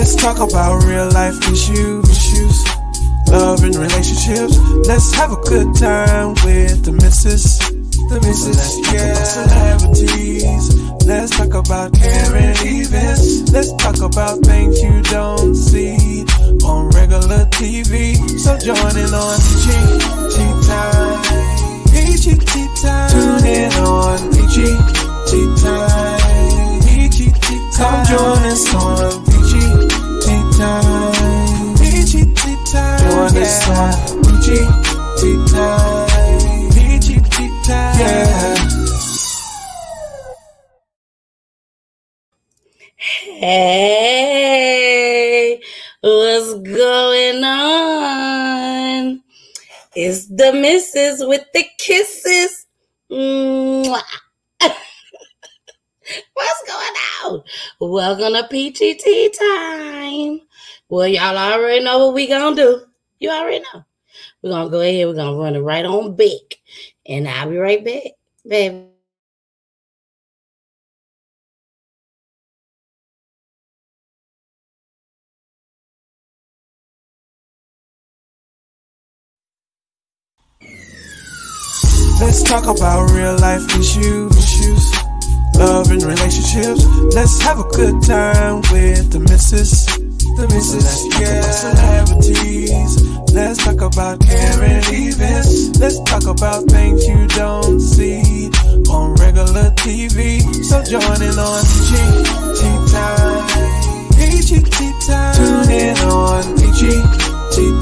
Let's talk about real life issues, love and relationships. Let's have a good time with the missus, the missus, yeah. Celebrities. Let's talk about caring events. Let's talk about things you don't see on regular TV. So join in on PG time. PG time. Tune in on PG time. PG time. Come join us on time. Join us on PG time. PG time. Yeah. Hey, what's going on? It's the missus with the kisses. Mwah. what's going on? Welcome to PGT time. Well, y'all already know what we gonna do. You already know. We're gonna go ahead, we're gonna run it right on back. And I'll be right back, baby. Let's talk about real life issues, issues, love and relationships. Let's have a good time with the missus, the missus, yeah. Celebrities. Let's talk about caring events. Let's talk about things you don't see on regular TV. So join in on PG time. PG time. Tune in on PG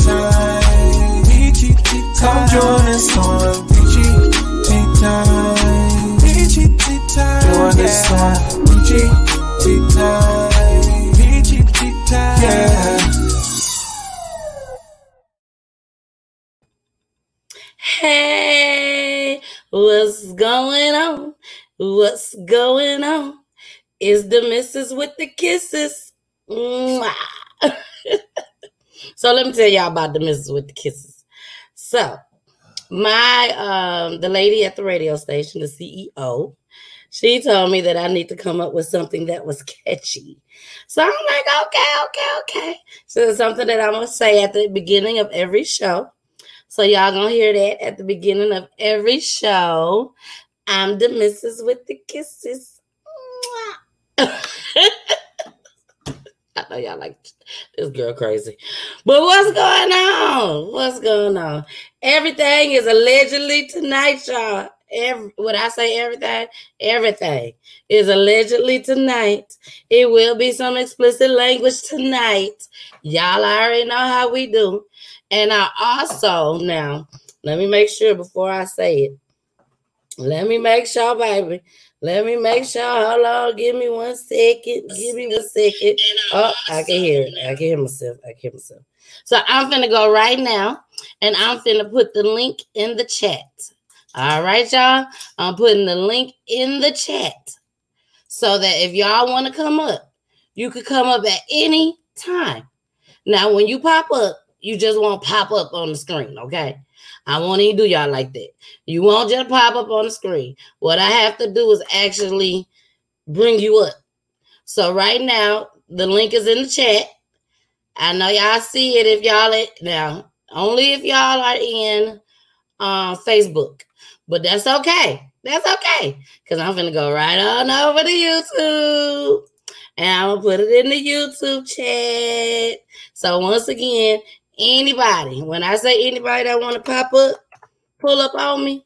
time. PG time. Come join us on PG time. PG time. Join us on PG time. Time. Yeah. Hey, what's going on? What's going on? Is the missus with the kisses? So let me tell y'all about the missus with the kisses. So my um the lady at the radio station, the CEO, she told me that I need to come up with something that was catchy. So I'm like, okay, okay, okay. So it's something that I'm gonna say at the beginning of every show. So y'all gonna hear that at the beginning of every show. I'm the missus with the kisses. I know y'all like this girl crazy. But what's going on? What's going on? Everything is allegedly tonight, y'all. Every, when I say everything, everything is allegedly tonight. It will be some explicit language tonight. Y'all already know how we do. And I also, now, let me make sure before I say it. Let me make sure, baby. Let me make sure. Hold on. Give me one second. Give me one second. Oh, I can hear it. I can hear myself. I can hear myself. So I'm finna go right now and I'm finna put the link in the chat. All right, y'all. I'm putting the link in the chat so that if y'all want to come up, you could come up at any time. Now, when you pop up, you just won't pop up on the screen, okay? I won't even do y'all like that. You won't just pop up on the screen. What I have to do is actually bring you up. So right now, the link is in the chat. I know y'all see it if y'all it now. Only if y'all are in uh, Facebook, but that's okay. That's okay because I'm gonna go right on over to YouTube and I'm gonna put it in the YouTube chat. So once again, anybody, when I say anybody that want to pop up, pull up on me,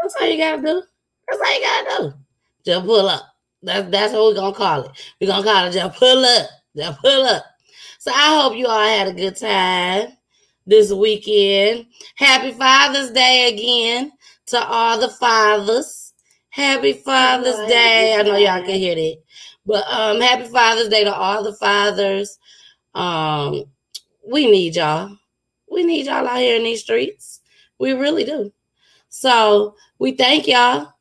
that's all you gotta do. That's all you gotta do. Just pull up. That's that's what we're gonna call it. We're gonna call it just pull up. Just pull up. So I hope you all had a good time this weekend. Happy Father's Day again to all the fathers. Happy Father's Happy Day. I know y'all can hear that. But um happy Father's Day to all the fathers. Um we need y'all. We need y'all out here in these streets. We really do. So we thank y'all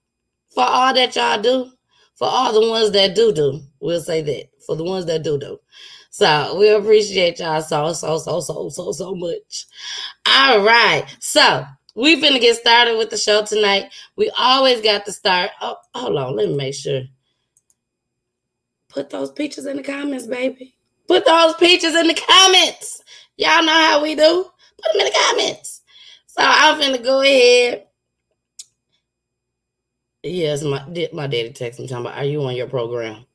for all that y'all do. For all the ones that do do. We'll say that. For the ones that do do. So we appreciate y'all so, so, so, so, so, so much. All right. So we finna get started with the show tonight. We always got to start. Oh, hold on. Let me make sure. Put those pictures in the comments, baby. Put those pictures in the comments. Y'all know how we do. Put them in the comments. So I'm finna go ahead. Yes, my my daddy texted me talking about, "Are you on your program?"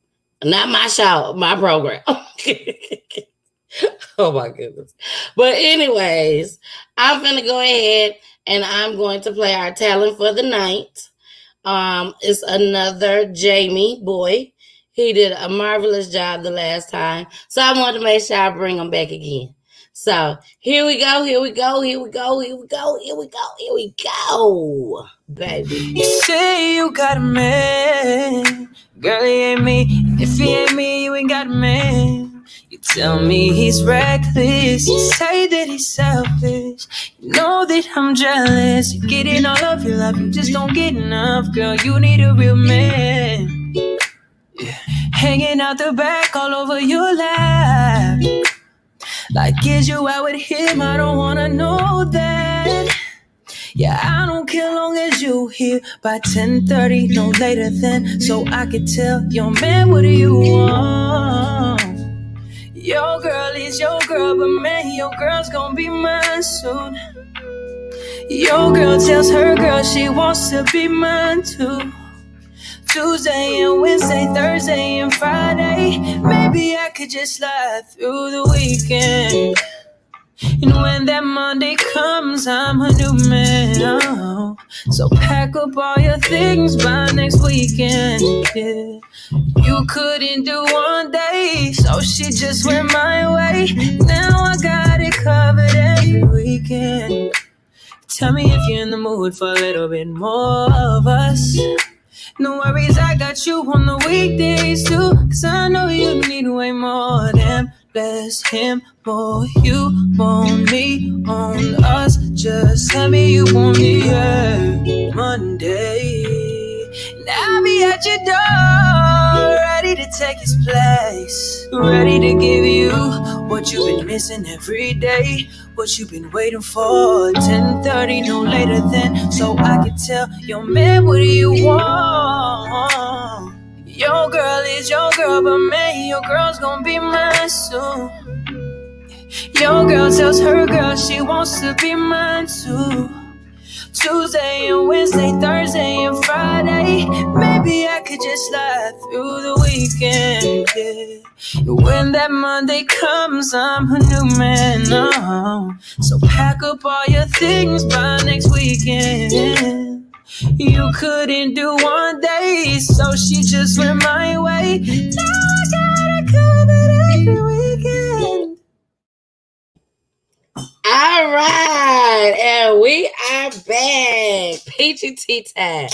Not my show, my program. oh my goodness. But anyways, I'm gonna go ahead and I'm going to play our talent for the night. Um, it's another Jamie boy. He did a marvelous job the last time. So I wanted to make sure I bring him back again. So here we go, here we go, here we go, here we go, here we go, here we go, baby. You say you got a man, girl, he ain't me. If he ain't me, you ain't got a man. You tell me he's reckless, you say that he's selfish. You know that I'm jealous. You get in all of your life, you just don't get enough, girl. You need a real man. Yeah. Hanging out the back all over your lap. Like, is you out with him? I don't wanna know that. Yeah, I don't care long as you here by 10:30, no later than, so I can tell your man what do you want. Your girl is your girl, but man, your girl's gonna be mine soon. Your girl tells her girl she wants to be mine too. Tuesday and Wednesday, Thursday and Friday. Maybe I could just slide through the weekend. And when that Monday comes, I'm a new man. Oh. So pack up all your things by next weekend. Yeah. You couldn't do one day, so she just went my way. Now I got it covered every weekend. Tell me if you're in the mood for a little bit more of us. No worries, I got you on the weekdays too. Cause I know you need way more than less him, more you want me on us. Just tell me you want me yeah. Monday. And I'll be at your door, ready to take his place. Ready to give you what you've been missing every day. What you've been waiting for. 10:30, no later than, so I can tell your man what do you want. Your girl is your girl, but man, your girl's gonna be mine soon. Your girl tells her girl she wants to be mine too. Tuesday and Wednesday, Thursday and Friday. Maybe I could just slide through the weekend. Yeah. When that Monday comes, I'm a new man. Oh. So pack up all your things by next weekend. You couldn't do one day, so she just went my way. Now I got it covered every weekend. All right, and we are back. Peachy tea time.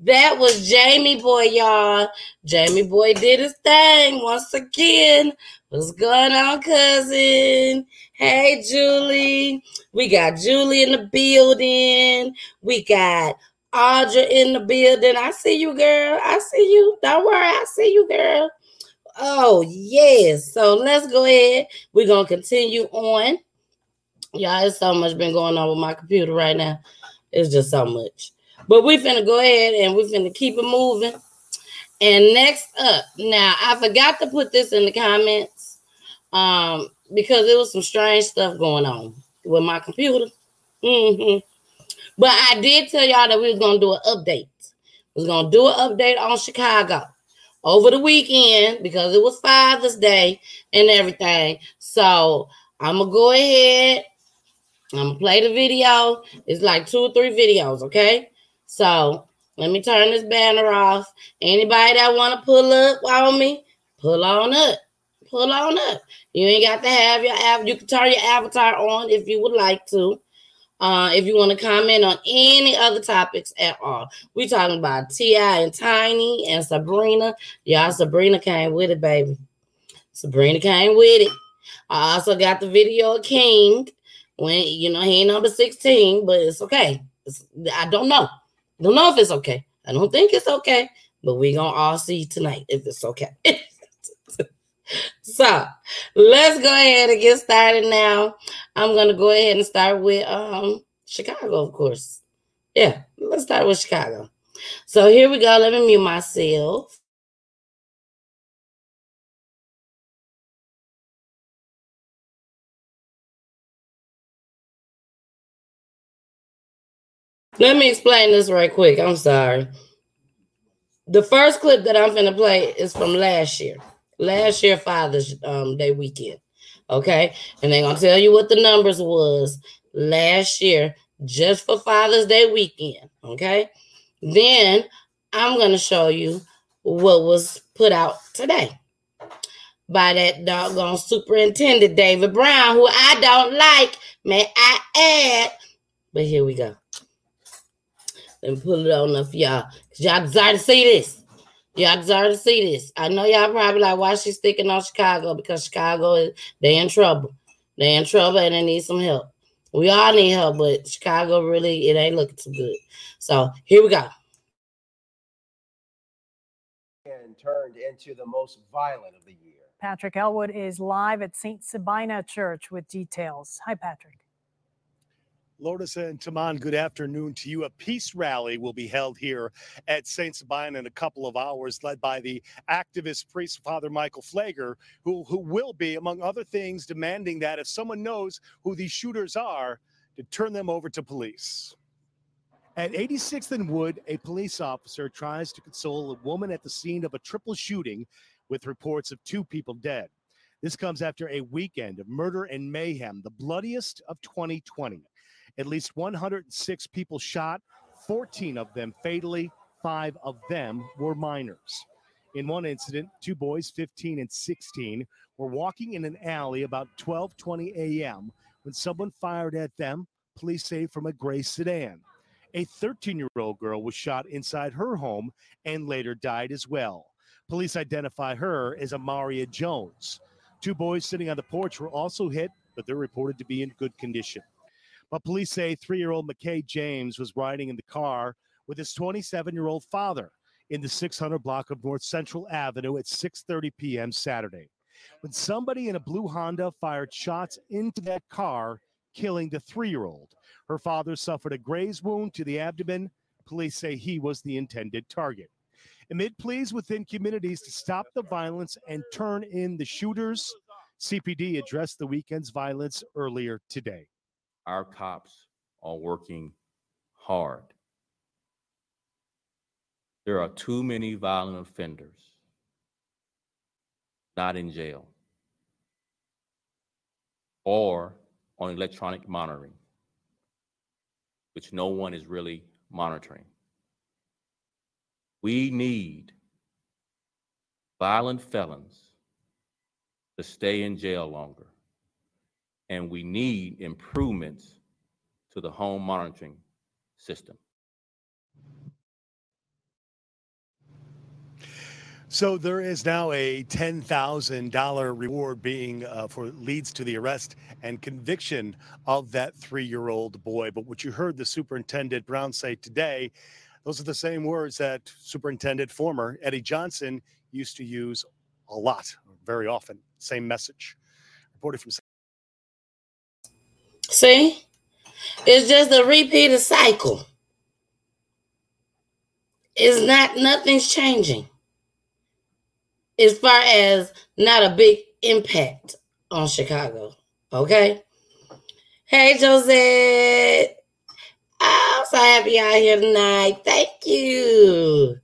That was Jamie Boy, y'all. Jamie Boy did his thing once again. What's going on, cousin? Hey, Julie. We got Julie in the building. We got Audra in the building. I see you, girl. I see you. Don't worry. I see you, girl. Oh, yes. So let's go ahead. We're going to continue on. Y'all, it's so much been going on with my computer right now. It's just so much. But we finna go ahead and we finna keep it moving. And next up, now I forgot to put this in the comments um, because there was some strange stuff going on with my computer. Mm-hmm. But I did tell y'all that we was gonna do an update. We was gonna do an update on Chicago over the weekend because it was Father's Day and everything. So I'm gonna go ahead. I'm gonna play the video. It's like two or three videos, okay? So let me turn this banner off. Anybody that want to pull up on me, pull on up. Pull on up. You ain't got to have your app. You can turn your avatar on if you would like to. Uh, if you want to comment on any other topics at all, we talking about T.I. and Tiny and Sabrina. Y'all, Sabrina came with it, baby. Sabrina came with it. I also got the video of King when you know he ain't number 16, but it's okay. It's, I don't know. Don't know if it's okay. I don't think it's okay, but we gonna all see tonight if it's okay. so let's go ahead and get started now. I'm gonna go ahead and start with um Chicago, of course. Yeah, let's start with Chicago. So here we go. Let me mute myself. Let me explain this right quick. I'm sorry. The first clip that I'm going to play is from last year. Last year Father's um, Day weekend. Okay. And they're gonna tell you what the numbers was last year just for Father's Day weekend. Okay. Then I'm gonna show you what was put out today by that doggone superintendent David Brown, who I don't like, may I add. But here we go. Let me pull it on up y'all. Cause y'all desire to see this. Y'all deserve to see this. I know y'all probably like, why she's sticking on Chicago? Because Chicago is they in trouble. They in trouble and they need some help. We all need help, but Chicago really it ain't looking too good. So here we go. And turned into the most violent of the year. Patrick Elwood is live at St. Sabina Church with details. Hi, Patrick. Lourdes and Tahman, good afternoon to you. A peace rally will be held here at St. Sabina in a couple of hours, led by the activist priest, Father Michael Pfleger, who, who will be, among other things, demanding that if someone knows who these shooters are, to turn them over to police. At 86th and Wood, a police officer tries to console a woman at the scene of a triple shooting with reports of two people dead. This comes after a weekend of murder and mayhem, the bloodiest of 2020. At least 106 people shot, 14 of them fatally, five of them were minors. In one incident, two boys, 15 and 16, were walking in an alley about 12:20 a.m. when someone fired at them, police say from a gray sedan. A 13-year-old girl was shot inside her home and later died as well. Police identify her as Amaria Jones. Two boys sitting on the porch were also hit, but they're reported to be in good condition. But police say three year old Mekhi James was riding in the car with his 27 year old father in the 600 block of North Central Avenue at 6:30 p.m. Saturday. When somebody in a blue Honda fired shots into that car, killing the three year old. Her father suffered a graze wound to the abdomen. Police say he was the intended target. Amid pleas within communities to stop the violence and turn in the shooters, CPD addressed the weekend's violence earlier today our cops are working hard. There are too many violent offenders not in jail or on electronic monitoring, which no one is really monitoring. We need violent felons to stay in jail longer and we need improvements to the home monitoring system. So there is now a $10,000 reward being uh, for leads to the arrest and conviction of that three-year-old boy. But what you heard the superintendent Brown say today, those are the same words that Superintendent former Eddie Johnson used to use a lot, very often. Same message. Reported from See? It's just a repeated cycle. It's not, nothing's changing as far as not a big impact on Chicago. Okay? Hey, Josette. I'm so happy y'all here tonight. Thank you.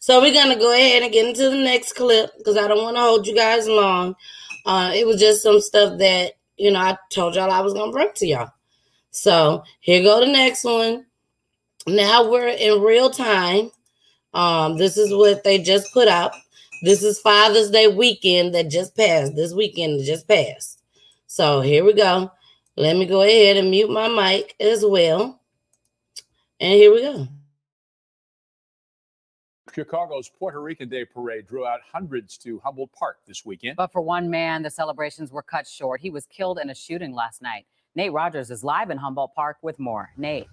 So we're gonna go ahead and get into the next clip because I don't want to hold you guys long. Uh, it was just some stuff that you know, I told y'all I was gonna bring to y'all. So here go the next one. Now we're in real time. Um, this is what they just put out. This is Father's Day weekend that just passed. This weekend just passed. So here we go. Let me go ahead and mute my mic as well. And here we go. Chicago's Puerto Rican Day Parade drew out hundreds to Humboldt Park this weekend. But for one man, the celebrations were cut short. He was killed in a shooting last night. Nate Rodgers is live in Humboldt Park with more. Nate.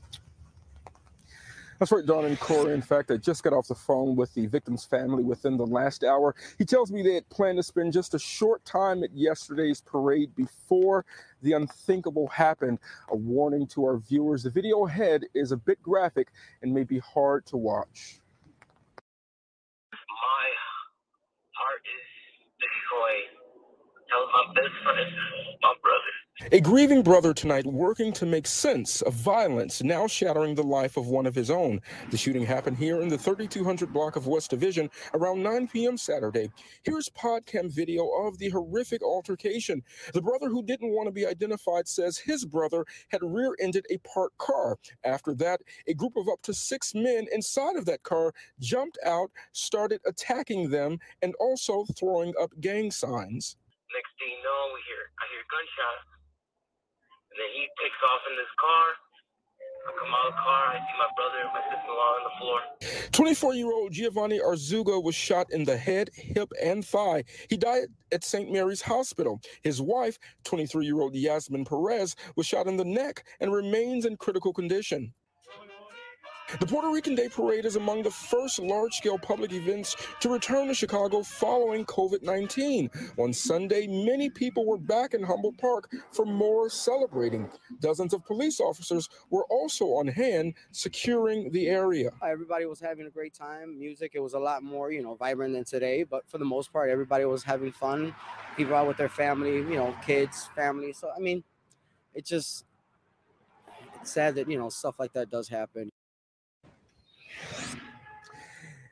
That's right, Don and Corey. In fact, I just got off the phone with the victim's family within the last hour. He tells me they had planned to spend just a short time at yesterday's parade before the unthinkable happened. A warning to our viewers the video ahead is a bit graphic and may be hard to watch. My heart is destroyed. Was my best friend, my brother. A grieving brother tonight working to make sense of violence now shattering the life of one of his own. The shooting happened here in the 3200 block of West Division around 9 p.m. Saturday. Here's podcam video of the horrific altercation. The brother who didn't want to be identified says his brother had rear ended a parked car. After that, a group of up to six men inside of that car jumped out, started attacking them, and also throwing up gang signs. Next thing you know, we hear I hear gunshots. And then he takes off in this car. I come out of the car, I see my brother and my sister-in-law on the floor. 24-year-old Giovanni Arzuga was shot in the head, hip, and thigh. He died at St. Mary's Hospital. His wife, 23-year-old Yasmin Perez, was shot in the neck and remains in critical condition. The Puerto Rican Day Parade is among the first large scale public events to return to Chicago following COVID 19. On Sunday, many people were back in Humboldt Park for more celebrating. Dozens of police officers were also on hand securing the area. Everybody was having a great time. Music, it was a lot more, you know, vibrant than today, but for the most part, everybody was having fun. People out with their family, you know, kids, family. So, I mean, it just, it's sad that, you know, stuff like that does happen.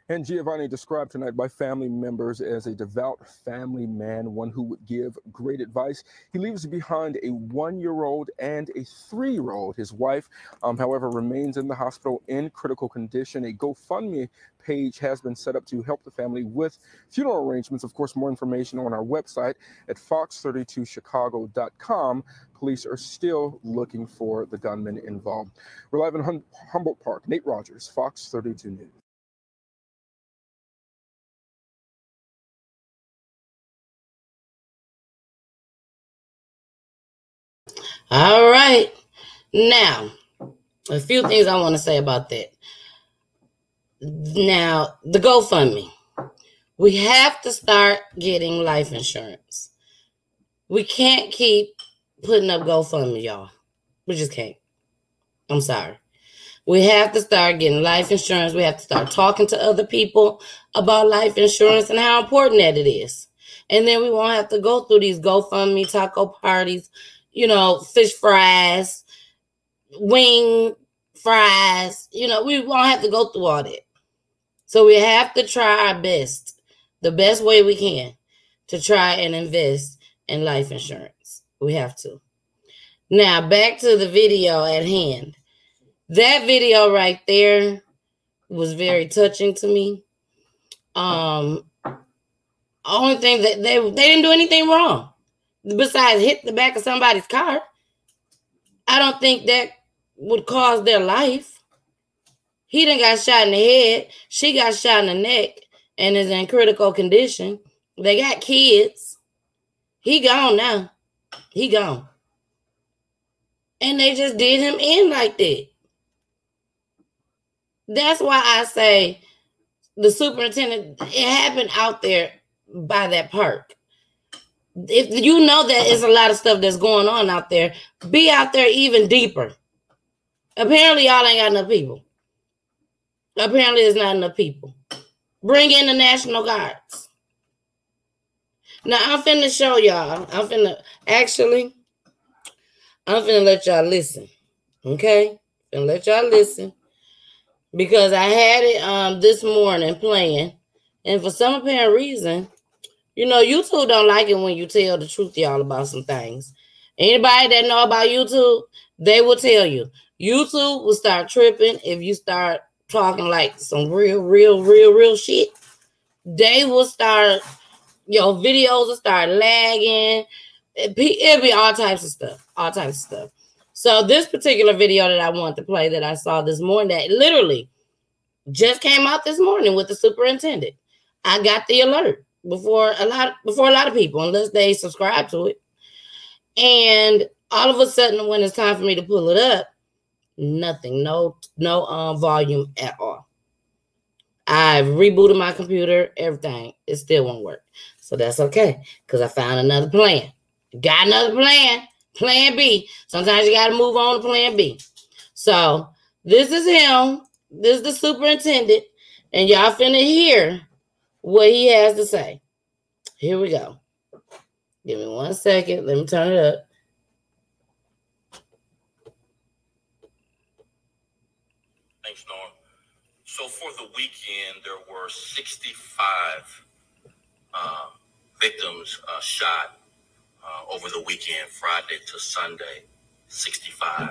And Giovanni described tonight by family members as a devout family man, one who would give great advice. He leaves behind a one year old and a three year old. His wife, um, however, remains in the hospital in critical condition. A GoFundMe page has been set up to help the family with funeral arrangements. Of course, more information on our website at fox32chicago.com. Police are still looking for the gunman involved. We're live in hum- Humboldt Park. Nate Rodgers, Fox 32 News. All right. Now, a few things I want to say about that. Now, the GoFundMe. We have to start getting life insurance. We can't keep putting up GoFundMe, y'all. We just can't. I'm sorry. We have to start getting life insurance. We have to start talking to other people about life insurance and how important that it is. And then we won't have to go through these GoFundMe taco parties, you know, fish fries, wing fries. You know, we won't have to go through all that. So we have to try our best, the best way we can, to try and invest in life insurance. We have to. Now, back to the video at hand. That video right there was very touching to me. Um, only thing that they they didn't do anything wrong besides hit the back of somebody's car. I don't think that would cause their life. He didn't got shot in the head. She got shot in the neck and is in critical condition. They got kids. He gone now. He gone. And they just did him in like that. That's why I say the superintendent, it happened out there by that park. If you know that it's a lot of stuff that's going on out there, be out there even deeper. Apparently, y'all ain't got enough people. Apparently, there's not enough people. Bring in the National Guards. Now, I'm finna show y'all. I'm finna, actually, I'm finna let y'all listen. Okay? Finna let y'all listen. Because I had it um this morning playing. And for some apparent reason, you know, YouTube don't like it when you tell the truth, y'all, about some things. Anybody that know about YouTube, they will tell you. YouTube will start tripping if you start talking like some real, real, real, real shit. They will start, your videos will start lagging. It be, it'll be all types of stuff, all types of stuff. So this particular video that I want to play that I saw this morning that literally just came out this morning with the superintendent. I got the alert before a lot before a lot of people, unless they subscribe to it. And all of a sudden, when it's time for me to pull it up, nothing, no, no um volume at all. I've rebooted my computer, everything. It still won't work. So that's okay. Because I found another plan. Got another plan. Plan B. Sometimes you gotta move on to plan B. So this is him. This is the superintendent. And y'all finna hear what he has to say. Here we go. Give me one second. Let me turn it up. Thanks, Norm. So for the weekend, there were 65 uh, victims uh, shot uh, over the weekend, Friday to Sunday, 65.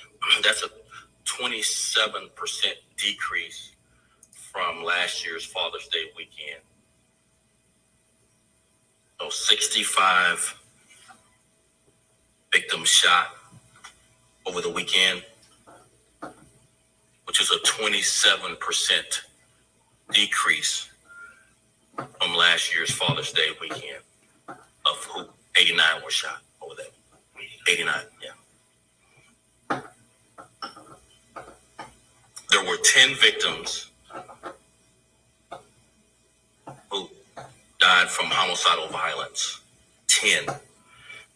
That's a 27% decrease from last year's Father's Day weekend. So 65 victims shot over the weekend, which is a 27% decrease from last year's Father's Day weekend, of who 89 were shot over that. 89, yeah. There were 10 victims who died from homicidal violence. 10.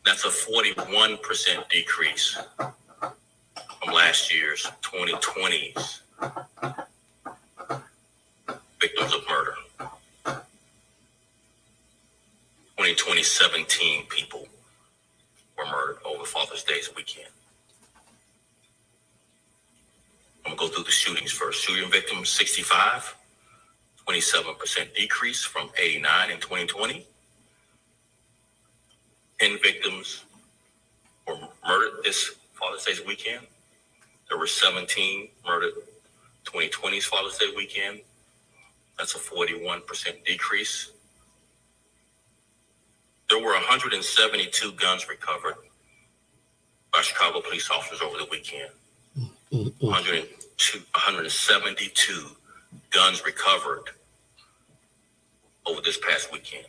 That's a 41% decrease from last year's 2020's victims of murder. 2020 17 people were murdered over Father's Day's weekend. I'm gonna go through the shootings first. Shooting victims 65, 27% decrease from 89 in 2020. 10 victims were murdered this Father's Day weekend. There were 17 murdered 2020's Father's Day weekend. That's a 41% decrease. There were 172 guns recovered by Chicago police officers over the weekend. Mm, mm, mm. 102 172 guns recovered over this past weekend.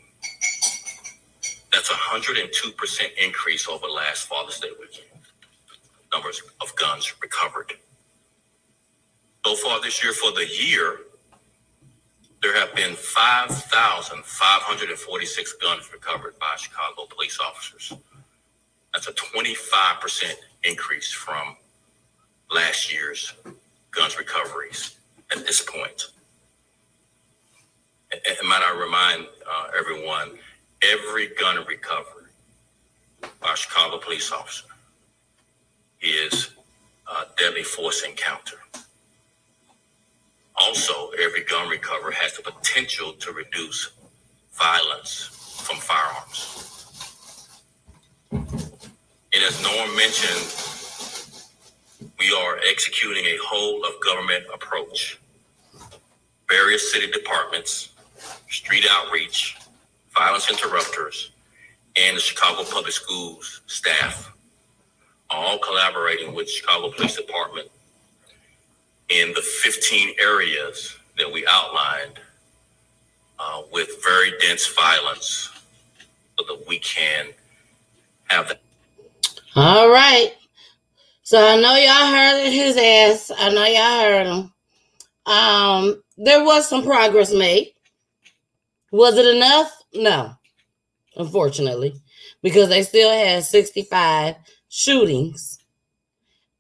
That's a 102% increase over last Father's Day weekend. Numbers of guns recovered. So far this year, for the year, there have been 5,546 guns recovered by Chicago police officers. That's a 25% increase from last year's guns recoveries at this point. And, might I remind uh, everyone, every gun recovery by a Chicago police officer is a deadly force encounter. Also, every gun recovery has the potential to reduce violence from firearms. And as Norm mentioned, we are executing a whole of government approach. Various city departments, street outreach, violence interrupters, and the Chicago Public Schools staff all collaborating with Chicago Police Department in the 15 areas that we outlined uh, with very dense violence so that we can have that. All right. So I know y'all heard his ass. I know y'all heard him. Um, there was some progress made. Was it enough? No, unfortunately, because they still had 65 shootings,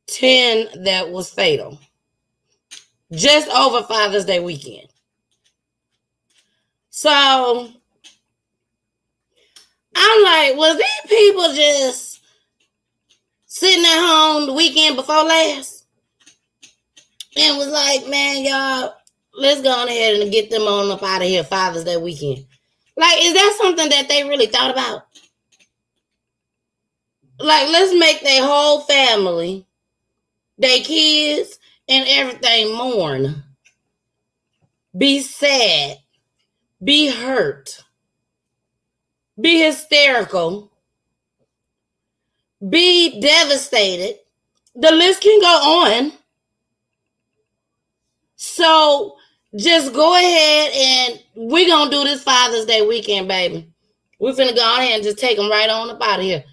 10 that was fatal. Just over Father's Day weekend. So I'm like, was these people just sitting at home the weekend before last and was like, man, y'all, let's go on ahead and get them on up out of here Father's Day weekend. Like, is that something that they really thought about? Like, let's make their whole family, their kids, and everything mourn. Be sad. Be hurt. Be hysterical be devastated. The list can go on. So just go ahead and we're gonna do this Father's Day weekend, baby. We're gonna go ahead and just take them right on up out of here.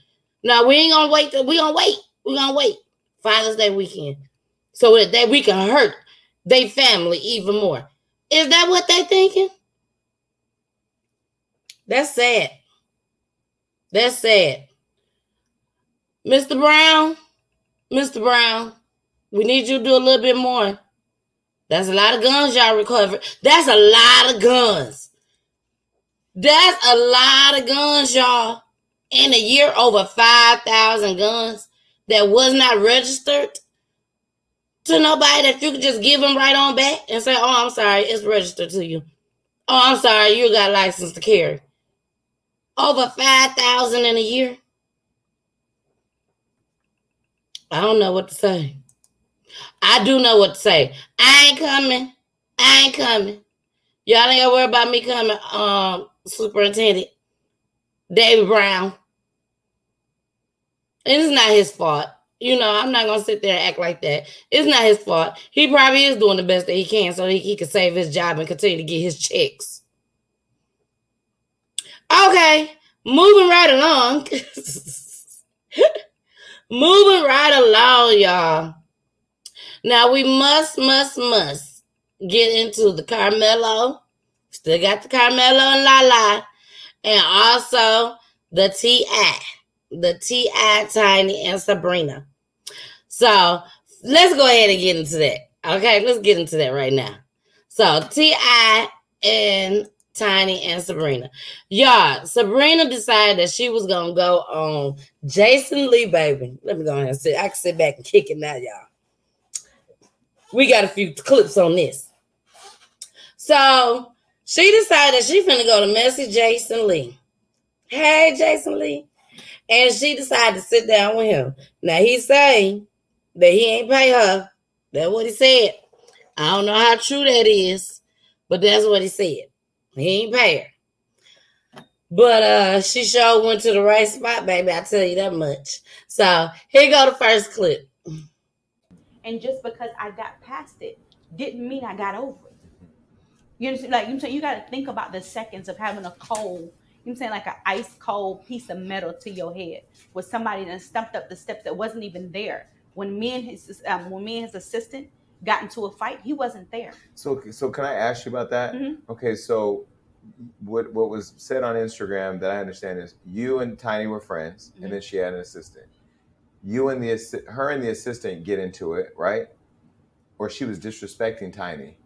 Now we ain't gonna wait. We're gonna wait. We're gonna wait Father's Day weekend, so that, we can hurt their family even more. Is that what they thinking? That's sad. That's sad. Mr. Brown, Mr. Brown, we need you to do a little bit more. That's a lot of guns y'all recovered. That's a lot of guns. That's a lot of guns, y'all. In a year, over 5,000 guns that was not registered. to nobody that you could just give them right on back and say, "Oh, I'm sorry, it's registered to you." Oh, I'm sorry, you got license to carry. Over five thousand in a year. I don't know what to say. I do know what to say. I ain't coming. I ain't coming. Y'all ain't gotta worry about me coming. Um, Superintendent David Brown. And it's not his fault. You know, I'm not gonna sit there and act like that. It's not his fault. He probably is doing the best that he can so he, he can save his job and continue to get his checks. Okay, moving right along. moving right along, y'all. Now we must, must, must get into the Carmelo. Still got the Carmelo and Lala, and also the T.I. The T.I. Tiny and Sabrina. So let's go ahead and get into that. Okay, let's get into that right now. So T.I. and Tiny and Sabrina. Y'all, Sabrina decided that she was gonna go on Jason Lee, baby. Let me go ahead and sit. I can sit back and kick it now, y'all. We got a few clips on this. So she decided she finna go to message Jason Lee. Hey, Jason Lee. And she decided to sit down with him. Now he say that he ain't pay her. That's what he said. I don't know how true that is, but that's what he said. He ain't pay her. But uh she sure went to the right spot, baby. I tell you that much. So here go the first clip. And just because I got past it didn't mean I got over it. You understand? Like you saying you got to think about the seconds of having a cold, you know I'm saying, like an ice cold piece of metal to your head, with somebody that stumped up the steps that wasn't even there. When me and his um, when me and his assistant got into a fight, he wasn't there. So, so can I ask you about that? Mhm. Okay, so what what was said on Instagram that I understand is you and Tiny were friends, Mm-hmm. and then she had an assistant. You and the her and the assistant get into it, right? Or she was disrespecting Tiny,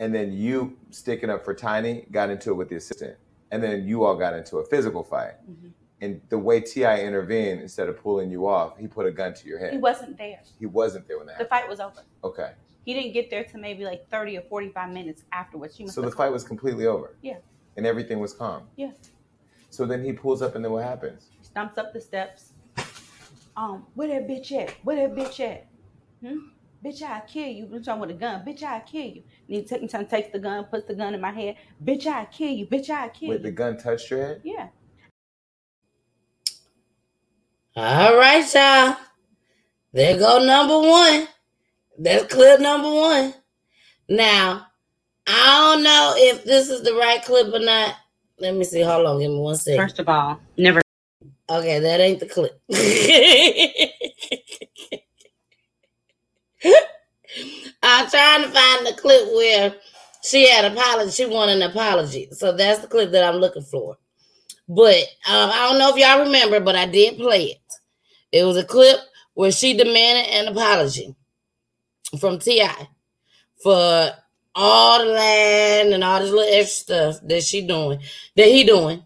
and then you sticking up for Tiny got into it with the assistant, and then you all got into a physical fight. Mm-hmm. And the way T.I. intervened, instead of pulling you off, he put a gun to your head. He wasn't there. He wasn't there when that. The happened. fight was over. Okay, He didn't get there to maybe like 30 or 45 minutes afterwards. So the fight was completely over, Yeah, and everything was calm. yeah. So then he pulls up, and then what happens? He Stumps up the steps. Um, where that bitch at? Where that bitch at? Hmm? Bitch, I'll kill you. I'm talking with a gun. Bitch, I'll kill you. And he take, time takes the gun, puts the gun in my head. Bitch, I'll kill you. Bitch, I'll kill Wait, you. the gun touched your head? Yeah. All right, y'all. There go number one. That's clip number one. Now, I don't know if this is the right clip or not. Let me see. Hold on. Give me one second. First of all, never. Okay, that ain't the clip. I'm trying to find the clip where she had apology. She wanted an apology. So that's the clip that I'm looking for. But um, I don't know if y'all remember, but I did play it. It was a clip where she demanded an apology from T.I. for all the land and all this little extra stuff that she doing, that he doing.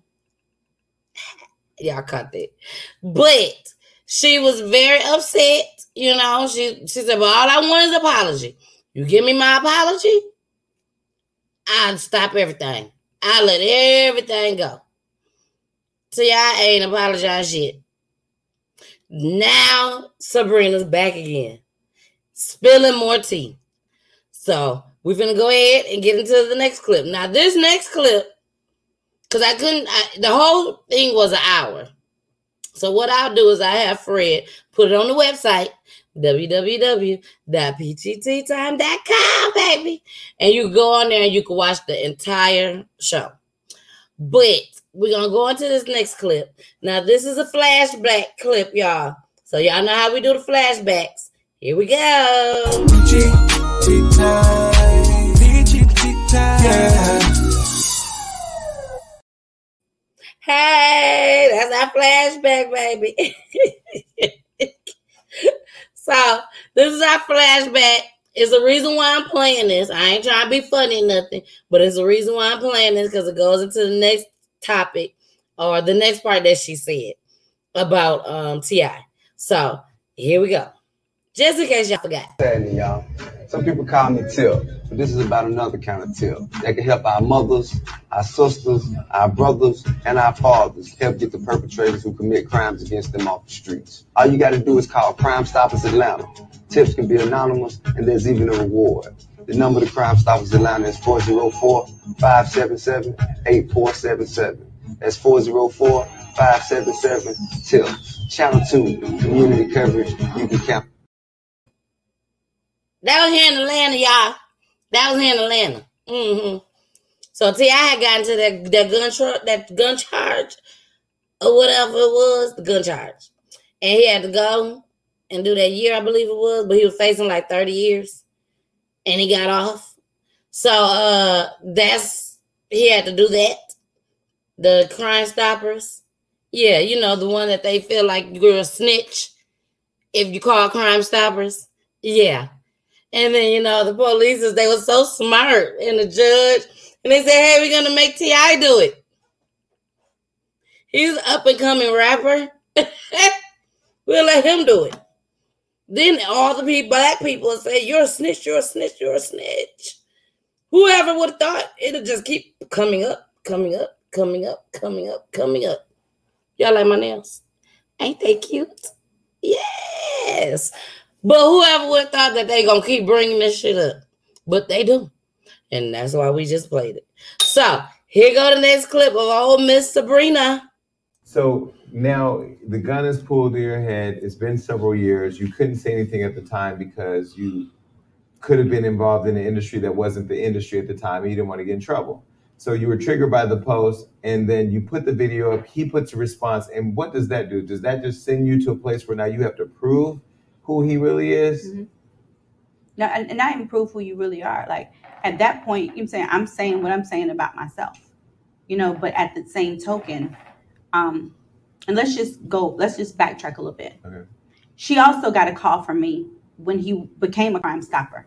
Y'all caught that. But she was very upset. You know, she she said, "Well, all I want is apology. You give me my apology, I'll stop everything. I'll let everything go." See, I ain't apologized yet. Now Sabrina's back again, spilling more tea. So we're gonna go ahead and get into the next clip. Now, this next clip, because I couldn't, I, the whole thing was an hour. So what I'll do is I have Fred put it on the website www.pgttime.com, baby, and you go on there and you can watch the entire show. But we're gonna go into this next clip. Now, this is a flashback clip, y'all. So y'all know how we do the flashbacks. Here we go. Hey, that's our flashback, baby. so this is our flashback. It's the reason why I'm playing this. I ain't trying to be funny nothing, but it's the reason why I'm playing this because it goes into the next topic or the next part that she said about um Ti. So here we go. Just in case y'all forgot. Y'all. Some people call me Tip, but this is about another kind of tip that can help our mothers, our sisters, our brothers, and our fathers help get the perpetrators who commit crimes against them off the streets. All you got to do is call Crime Stoppers Atlanta. Tips can be anonymous, and there's even a reward. The number to Crime Stoppers Atlanta is 404 577 8477. That's 404 577 TIPS. Channel 2, community coverage you can count. That was here in Atlanta, y'all. That was here in Atlanta. Mm-hmm. So T.I. had gotten to that that gun truck, that gun charge, or whatever it was, the gun charge, and he had to go and do that year, I believe it was, but he was facing like thirty years, and he got off. So uh, that's he had to do that. The Crime Stoppers, yeah, you know the one that they feel like you're a snitch if you call Crime Stoppers, yeah. And then, you know, the police, they were so smart and the judge, and they said, hey, we're going to make T.I. do it. He's up and coming rapper. we'll let him do it. Then all the people, black people say, you're a snitch, you're a snitch, you're a snitch. Whoever would have thought it'll just keep coming up, coming up, coming up, coming up, coming up. Y'all like my nails? Ain't they cute? Yes. But whoever would thought that they gonna keep bringing this shit up, but they do, and that's why we just played it. So here go the next clip of old Miss Sabrina. So now the gun is pulled to your head. It's been several years. You couldn't say anything at the time because you could have been involved in an industry that wasn't the industry at the time. And you didn't want to get in trouble. So you were triggered by the post, and then you put the video up. He puts a response, and what does that do? Does that just send you to a place where now you have to prove who he really is? Mhm. No, and, and not even prove who you really are. Like at that point, you know what I'm saying I'm saying what I'm saying about myself. You know, but at the same token, um, and let's just go, let's just backtrack a little bit. Okay. She also got a call from me when he became a crime stopper.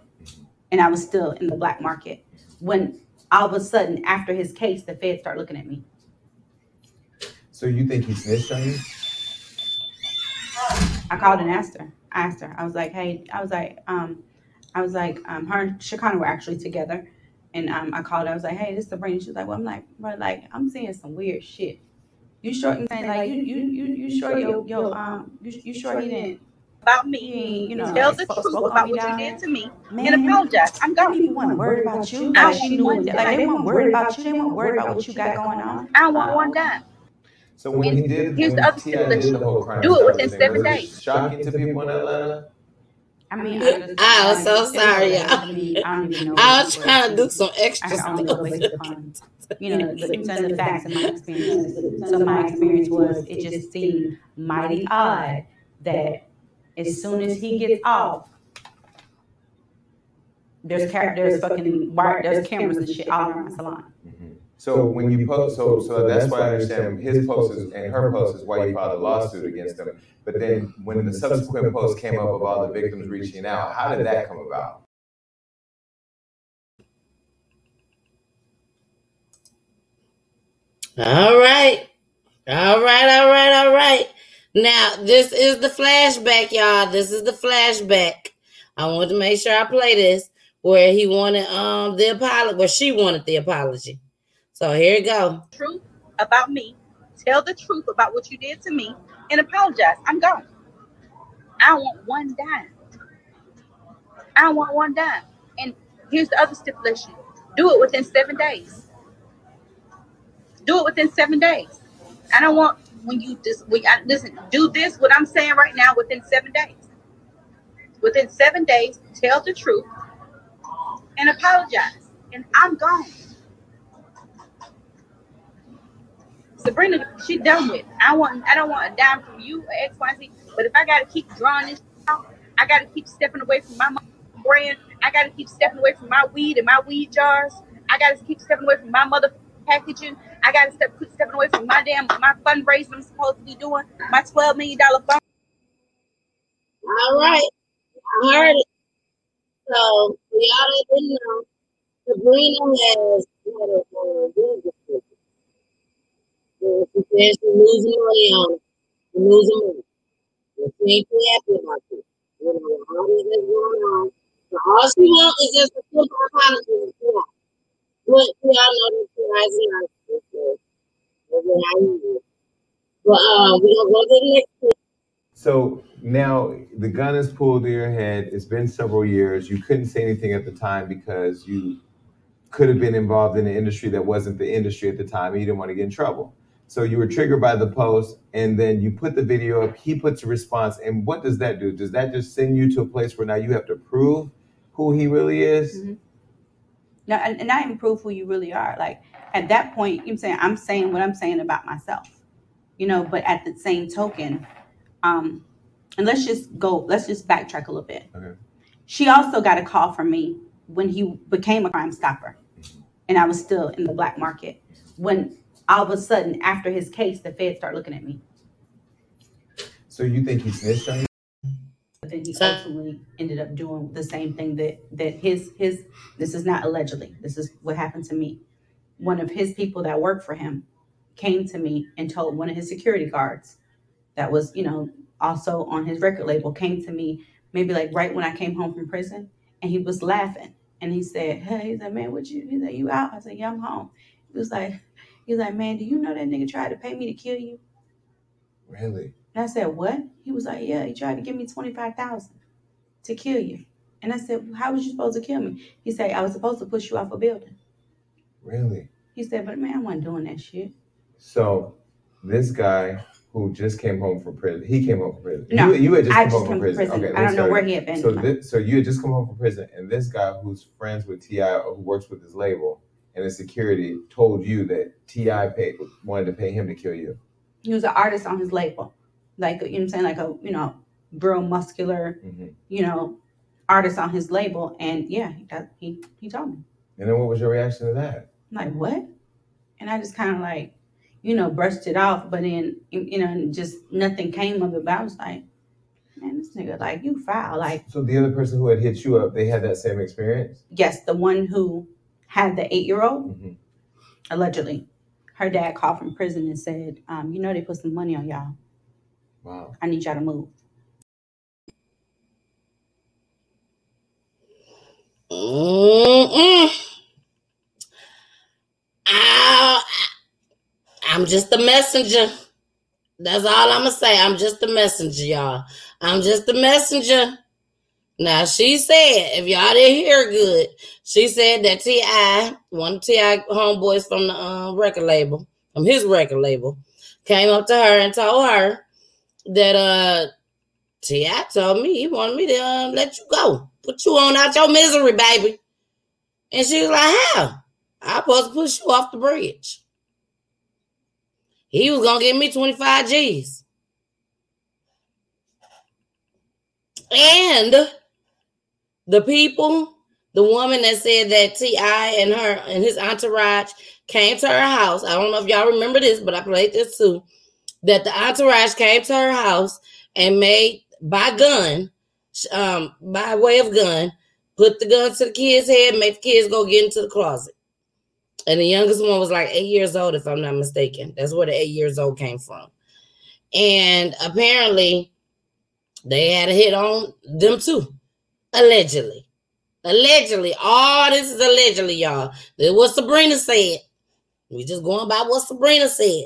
And I was still in the black market. When all of a sudden, after his case, the feds start looking at me. So you think he snitched on you? I called and asked her. I asked her. I was like, hey, I was like, um, I was like, um, her and Shakana were actually together. And um, I called her. I was like, hey, this is Sabrina. She was like, well, I'm like, bro, like, I'm seeing some weird shit. You sure? You saying like, you, you, you, you sure your, your, um, you, you sure he didn't? about me. You know, Tell the spoke- truth about on me what you did to me Man, and apologize. I'm Some gone. people weren't worried about you. I Like, knew, like, one they dime. weren't worried about you. They weren't worried about what you got going on. I want one dime. So when he did, Here's when the other T.I. did stipulation. the whole crime Do it within thing, seven was it days. Shocking to people in Atlanta. I mean, I was so sorry, y'all. I don't even know. I was trying to do some extra can only go stuff. you know, the, the, the facts and my experience, So my experience was, it just seemed mighty odd that as soon as he gets off, there's car- there's fucking wire, there's cameras and shit all around the salon. Mm-hmm. So when you post, so so that's why I understand his post is, and her post is why you filed a lawsuit against them. But then when the subsequent post came up of all the victims reaching out, how did that come about? All right. All right, all right, all right. Now, this is the flashback, y'all. This is the flashback. I want to make sure I play this where he wanted um the apology, where she wanted the apology. So here you go. Truth about me. Tell the truth about what you did to me and apologize. I'm gone. I want one dime. I want one dime. And here's the other stipulation. Do it within seven days. Do it within seven days. I don't want when you just when I, listen. Do this what I'm saying right now within seven days. Within seven days, tell the truth and apologize. And I'm gone. Sabrina, she done with. I want. I don't want a dime from you or X, Y, Z. But if I gotta keep drawing this out, I gotta keep stepping away from my brand. I gotta keep stepping away from my weed and my weed jars. I gotta keep stepping away from my mother packaging. I gotta step keep stepping away from my damn my fundraising I'm supposed to be doing. My twelve million dollar fund. All right. I heard it. So, y'all that didn't know, Sabrina has had a uh, losing money on it. Losing money. Happy about it. You know, all this is going on. So all she wants is just. But we all know that she has a life. So that's how you do. But uh, we're go to the next. So now the gun is pulled to your head. It's been several years. You couldn't say anything at the time because you could have been involved in an industry that wasn't the industry at the time and you didn't want to get in trouble. So you were triggered by the post and then you put the video up, he puts a response. And what does that do? Does that just send you to a place where now you have to prove who he really is? Mhm. No, and, and not even prove who you really are. Like at that point, you know what I'm saying I'm saying what I'm saying about myself. You know, but at the same token, um, and let's just go, let's just backtrack a little bit. Okay. She also got a call from me when he became a crime stopper, and I was still in the black market. When all of a sudden, after his case, the feds start looking at me. So you think he snitched on you? But then he ultimately ended up doing the same thing that that his his this is not allegedly. This is what happened to me. One of his people that worked for him came to me and told one of his security guards that was, you know, also on his record label came to me maybe like right when I came home from prison and he was laughing and he said, Hey, he's like, Man, what you he's like, You out? I said, Yeah, I'm home. He was like, he was like, Man, do you know that nigga tried to pay me to kill you? Really? And I said, What? He was like, Yeah, he tried to give me twenty five thousand to kill you. And I said, How was you supposed to kill me? He said, I was supposed to push you off a building. Really? He said, But man, I wasn't doing that shit. So this guy who just came home from prison, he came home from prison. No, you, you had just I come just home came from from prison. prison. Okay, I don't know where he had been. So, this, so you had just come home from prison, and this guy who's friends with T.I., who works with his label and his security, told you that T.I. paid wanted to pay him to kill you. He was an artist on his label. Like you know what I'm saying, like a you know, real muscular, Mhm. you know, artist on his label. And yeah, he that, he, he told me. And then what was your reaction to that? I'm like, what? And I just kind of like, you know, brushed it off, but then, you know, just nothing came of it. But I was like, man, this nigga, like, you foul. Like, So the other person who had hit you up, they had that same experience. yes, the one who had the eight year old, Mhm. allegedly, her dad called from prison and said, um, you know, they put some money on y'all. Wow. I need y'all to move. I, I'm just a messenger. That's all I'm gonna say. I'm just a messenger, y'all. I'm just a messenger. Now she said, if y'all didn't hear good, she said that T.I., one of T.I. homeboys from the uh, record label, from his record label, came up to her and told her that uh T.I. told me he wanted me to uh, let you go, put you on out your misery, baby. And she was like, "How? I supposed to push you off the bridge." He was gonna give me 25 G's. And the people, the woman that said that T.I. and her and his entourage came to her house. I don't know if y'all remember this, but I played this too. That the entourage came to her house and made by gun, um, by way of gun, put the gun to the kid's head, make the kids go get into the closet. And the youngest one was like eight years old, if I'm not mistaken. That's where the eight years old came from. And apparently, they had a hit on them too, allegedly. Allegedly, all this is allegedly, y'all. This is what Sabrina said. We just going by what Sabrina said.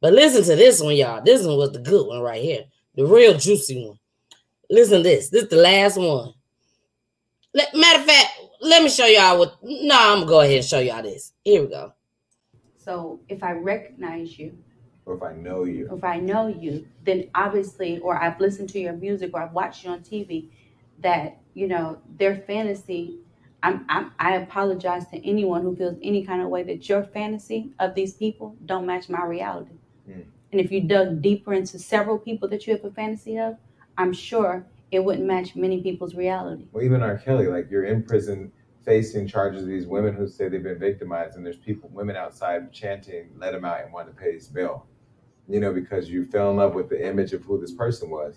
But listen to this one, y'all. This one was the good one right here, the real juicy one. Listen to this. This is the last one. Let, matter of fact, let me show y'all what. No, I'm gonna go ahead and show y'all this. Here we go. So if I recognize you, Or if I know you. if I know you, then obviously, or I've listened to your music or I've watched you on TV, that you know their fantasy. I'm, I'm I apologize to anyone who feels any kind of way that your fantasy of these people don't match my reality. Mm. And if you dug deeper into several people that you have a fantasy of, I'm sure it wouldn't match many people's reality. Well, even R. Kelly, like you're in prison facing charges of these women who say they've been victimized, and there's people, women outside chanting, let him out and want to pay his bill, you know, because you fell in love with the image of who this person was.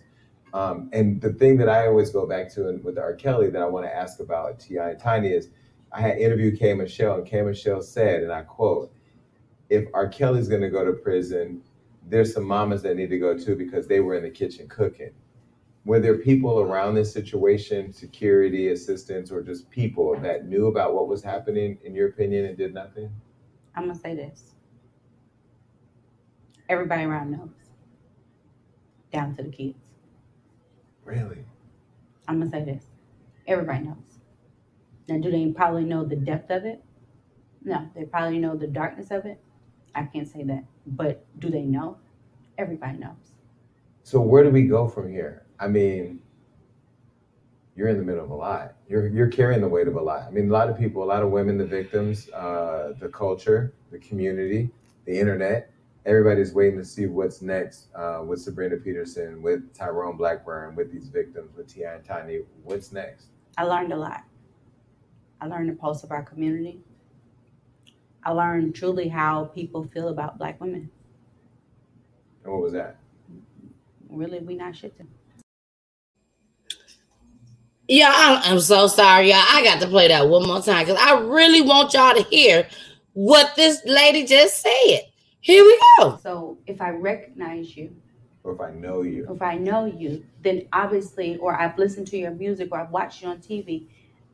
Um, and the thing that I always go back to and with R. Kelly that I want to ask about T.I. and Tiny is I had interviewed K. Michelle, and K. Michelle said, and I quote, if R. Kelly's going to go to prison, there's some mamas that need to go too because they were in the kitchen cooking. were there people around this situation, security, assistants, or just people that knew about what was happening, in your opinion, and did nothing? I'm gonna say this. Everybody around knows. Down to the kids. Really? I'm gonna say this. Everybody knows. Now, do they probably know the depth of it? No, they probably know the darkness of it. I can't say that. But do they know? Everybody knows. So where do we go from here? I mean, you're in the middle of a lot. You're you're carrying the weight of a lot. I mean, a lot of people, a lot of women, the victims, uh, the culture, the community, the internet. Everybody's waiting to see what's next uh, with Sabrina Peterson, with Tyrone Blackburn, with these victims, with T.I. and Tiny. What's next? I learned a lot. I learned the pulse of our community. I learned truly how people feel about black women. And what was that? Really, we not shifting. Yeah, I'm, I'm so sorry, y'all. I got to play that one more time because I really want y'all to hear what this lady just said. Here we go. So if I recognize you, Or if I know you, if I know you, then obviously, or I've listened to your music, or I've watched you on TV,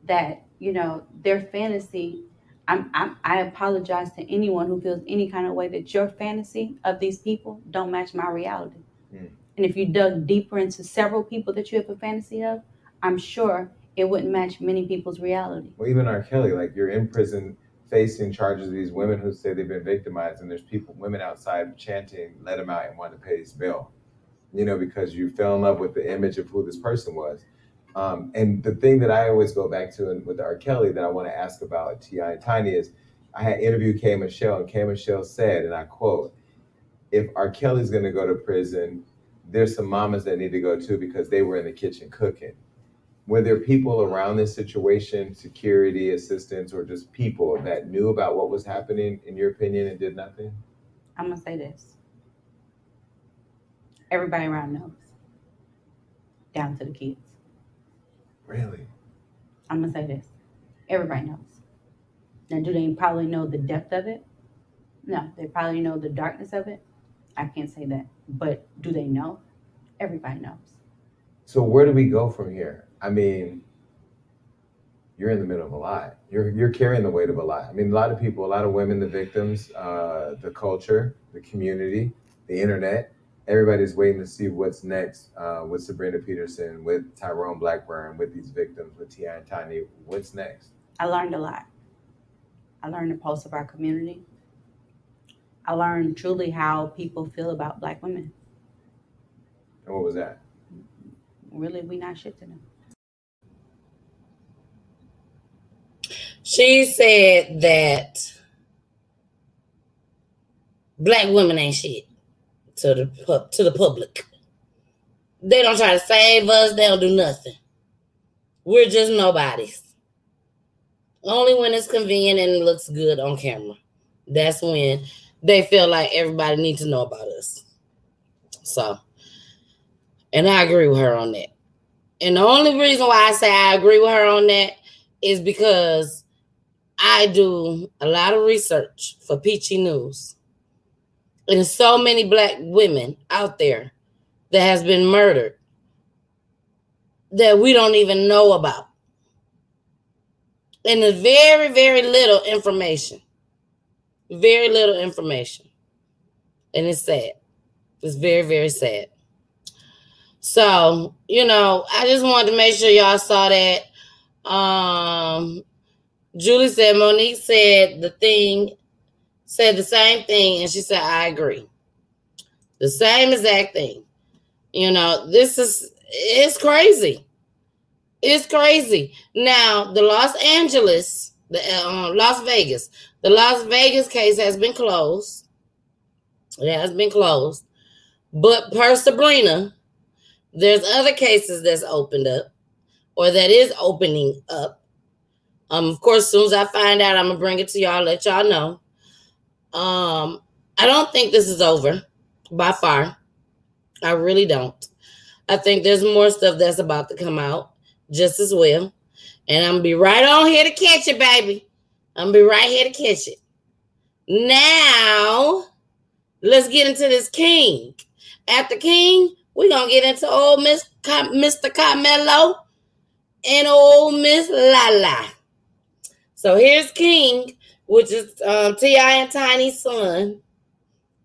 that you know their fantasy. I'm, I'm I apologize to anyone who feels any kind of way that your fantasy of these people don't match my reality. Mm. And if you dug deeper into several people that you have a fantasy of, I'm sure it wouldn't match many people's reality. well, even R. Kelly, like you're in prison facing charges of these women who say they've been victimized, and there's people, women outside chanting, "Let him out!" and want to pay his bill. You know, because you fell in love with the image of who this person was. Um, and the thing that I always go back to and with R. Kelly that I want to ask about T.I. and Tiny is, I had interviewed K. Michelle, and K. Michelle said, and I quote, "If R. Kelly's going to go to prison, there's some mamas that need to go too because they were in the kitchen cooking." Were there people around this situation, security, assistants, or just people that knew about what was happening, in your opinion, and did nothing? I'm gonna say this. Everybody around knows. Down to the kids. Really? I'm gonna say this. Everybody knows. Now, do they probably know the depth of it? No, they probably know the darkness of it. I can't say that. But do they know? Everybody knows. So where do we go from here? I mean, you're in the middle of a lot. You're you're carrying the weight of a lot. I mean, a lot of people, a lot of women, the victims, uh, the culture, the community, the internet. Everybody's waiting to see what's next uh, with Sabrina Peterson, with Tyrone Blackburn, with these victims, with T.I. and Tiny. What's next? I learned a lot. I learned the pulse of our community. I learned truly how people feel about black women. And what was that? Really, we not shifting them. She said that black women ain't shit to the to the public. They don't try to save us. They don't do nothing. We're just nobodies. Only when it's convenient and looks good on camera. That's when they feel like everybody needs to know about us. So, and I agree with her on that. And the only reason why I say I agree with her on that is because I do a lot of research for Peachy News. And so many black women out there that has been murdered that we don't even know about. And there's very, very little information. Very little information. And it's sad. It's very, very sad. So, you know, I just wanted to make sure y'all saw that. Um, Julie said, Monique said the thing, said the same thing, and she said, I agree. The same exact thing. You know, this is, it's crazy. It's crazy. Now, the Los Angeles, the uh, Las Vegas, the Las Vegas case has been closed. It has been closed. But per Sabrina, there's other cases that's opened up or that is opening up. Um, of course, as soon as I find out, I'm gonna bring it to y'all, let y'all know. Um, I don't think this is over by far. I really don't. I think there's more stuff that's about to come out just as well. And I'm gonna be right on here to catch it, baby. I'm gonna be right here to catch it. Now, let's get into this king. After King, we're gonna get into old Miss Mr. Carmelo and old Miss Lala. So here's King, which is um, T.I. and Tiny's son.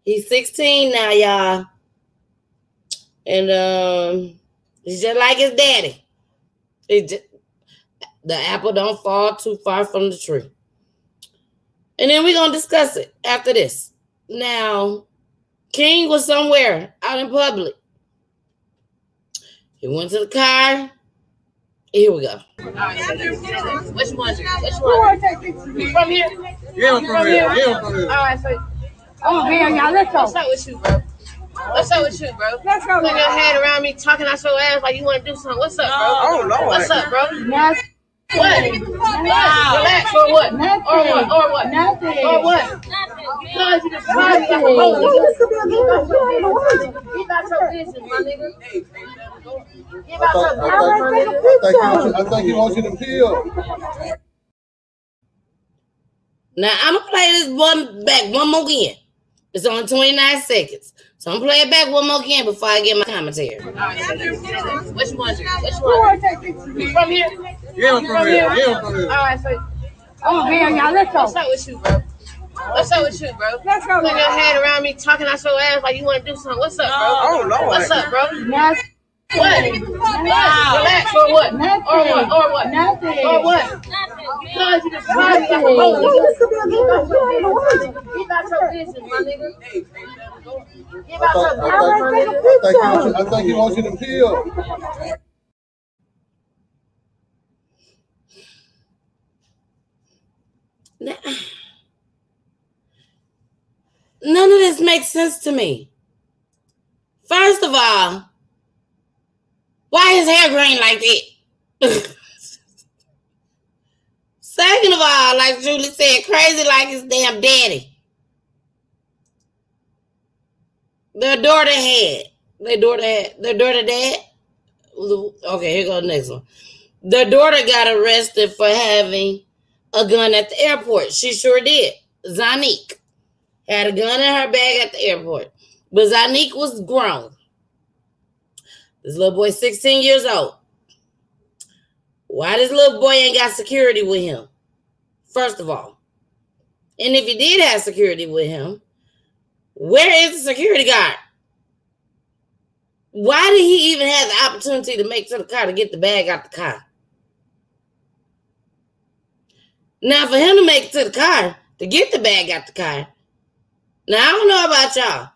He's 16 now, y'all. And um, he's just like his daddy. He just, the apple don't fall too far from the tree. And then we're gonna discuss it after this. Now, King was somewhere out in public. He went to the car. Here we go. Which one? Which one? You from here? Yeah, I'm from here. Yeah, I'm from here. All right, so. Oh, man, y'all, let's go. What's up with you, bro? What's up with you, bro? Let's go. Putting your head around me, talking out your ass like you want to do something. What's up, bro? Oh, Lord. What's up, bro? Nothing. What? What? Relax or what? Nothing. Or what? Or what? Nothing. Or what? Because you just tried me like a Nothing. hoe. Get about your business, my nigga. Get I about thought, your I, thought, my nigga. I, thought you, I thought you to peel. Now I'm gonna play this one back one more again. It's only 29 seconds. So I'm gonna play it back one more again before I get my commentary. Which one? Which one? You from here? Yeah, I'm from here. Yeah, I'm from here. right, so. Oh, man, y'all, let's go. What's up with you, bro? What's up with you, bro? Let's go. Putting your head around me, talking out your ass like you want to do something. What's up, bro? Oh, Lord. What's up, bro? Nothing. What? What? Relax or what? Nothing. Or what? Or what? Nothing. Or what? Because you just tried me like a Nothing. Get about your business, my nigga. Get I about thought, your business, my thought, nigga. I, thought you wanted, you to peel. None of this makes sense to me. First of all, why his hair green like that? Second of all, like Julie said, crazy like his damn daddy. Their daughter had. Their daughter had. Their daughter dad. Okay, here goes the next one. Their daughter got arrested for having a gun at the airport. She sure did. Zonnique had a gun in her bag at the airport. But Zonnique was grown. This little boy, 16 years old. Why this little boy ain't got security with him? First of all. And if he did have security with him, where is the security guard? Why did he even have the opportunity to make to the car to get the bag out the car? Now, for him to make it to the car, to get the bag out the car, now I don't know about y'all,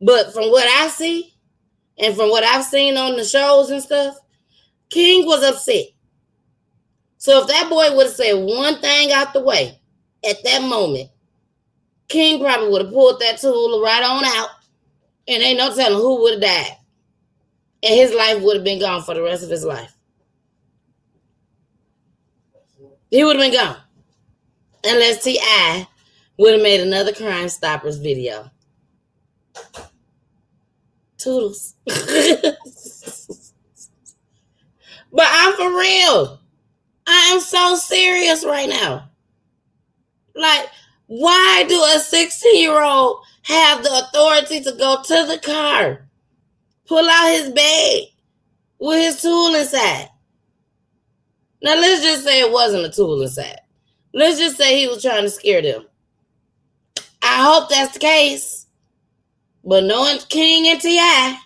but from what I see and from what I've seen on the shows and stuff, King was upset. So if that boy would have said one thing out the way at that moment, King probably would have pulled that tool right on out, and ain't no telling who would have died. And his life would have been gone for the rest of his life. He would have been gone. Unless T.I. would have made another Crime Stoppers video. Toodles. but I'm for real. I am so serious right now. Like, why do a 16 year old have the authority to go to the car, pull out his bag with his tool inside? Now, let's just say it wasn't a tool inside. Let's just say he was trying to scare them. I hope that's the case. But knowing King and T.I.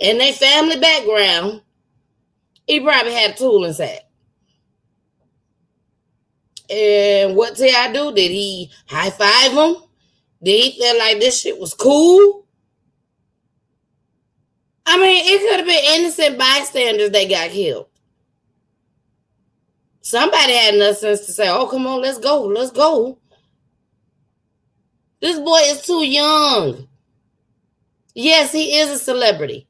and their family background, he probably had a tool inside. And what did T.I. do? Did he high five him? Did he feel like this shit was cool? I mean, it could have been innocent bystanders that got killed. Somebody had enough sense to say, oh, come on, let's go, let's go. This boy is too young. Yes, he is a celebrity.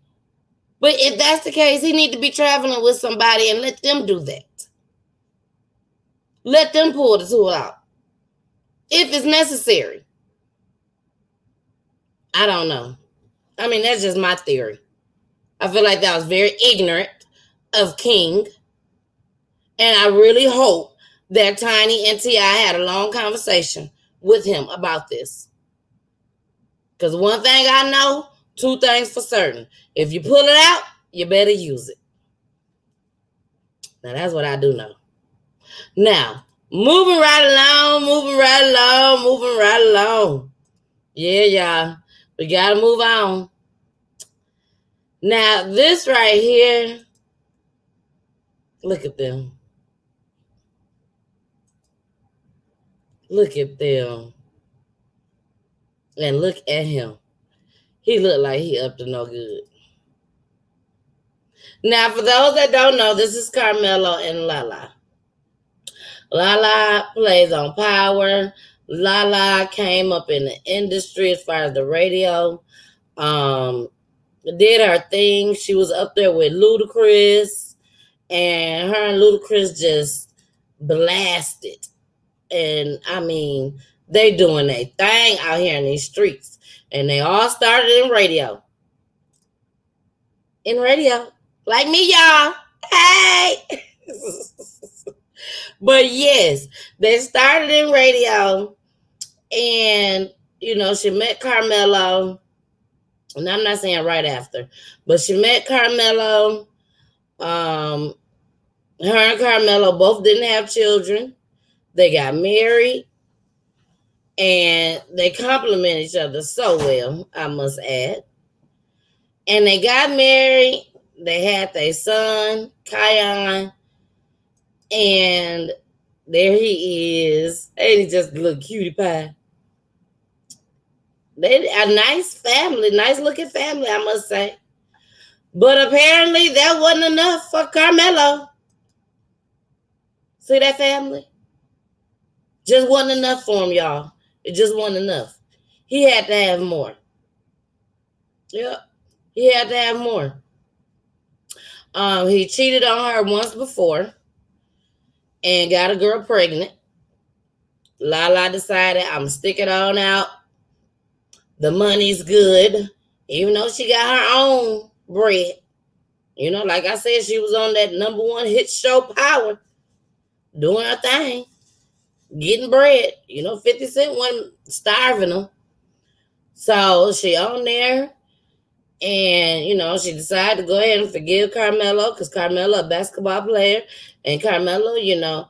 But if that's the case, he need to be traveling with somebody and let them do that. Let them pull the tool out. If it's necessary. I don't know. I mean, that's just my theory. I feel like that was very ignorant of King. And I really hope that Tiny and T.I. had a long conversation with him about this. Because one thing I know two things for certain. If you pull it out, you better use it. Now that's what I do know. Now, moving right along, moving right along, moving right along. Yeah, y'all. We gotta move on. Now, this right here, look at them. Look at them. And look at him. He looked like he up to no good. Now, for those that don't know, this is Carmelo and Lala. Lala plays on Power. Lala came up in the industry as far as the radio. Um, did her thing. She was up there with Ludacris, and her and Ludacris just blasted. And I mean, they doing a thing out here in these streets. And they all started in radio. In radio. Like me, y'all. Hey. but yes, they started in radio. And, you know, she met Carmelo. And I'm not saying right after, but she met Carmelo. Um, her and Carmelo both didn't have children. They got married and they complement each other so well, I must add. And they got married. They had their son, Kiyan, and there he is. And he just a little cutie pie. They a nice family, nice looking family, I must say. But apparently that wasn't enough for Carmelo. See that family? Just wasn't enough for him, y'all. It just wasn't enough. He had to have more. Yep. He had to have more. Um, he cheated on her once before and got a girl pregnant. Lala decided I'm sticking on out. The money's good, even though she got her own bread. You know, like I said, she was on that number one hit show Power, doing her thing getting bread. You know, 50 Cent wasn't starving them. So she on there. And, you know, she decided to go ahead and forgive Carmelo because Carmelo a basketball player. And Carmelo, you know,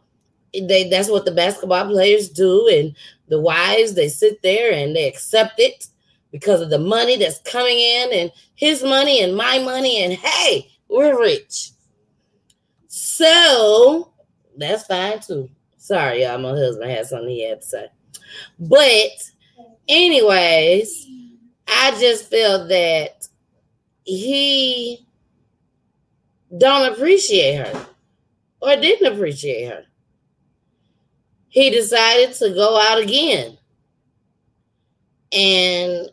they that's what the basketball players do. And the wives, they sit there and they accept it because of the money that's coming in and his money and my money. And hey, we're rich. So that's fine too. Sorry, y'all. My husband had something he had to say. But, anyways, I just feel that he don't appreciate her or didn't appreciate her. He decided to go out again. And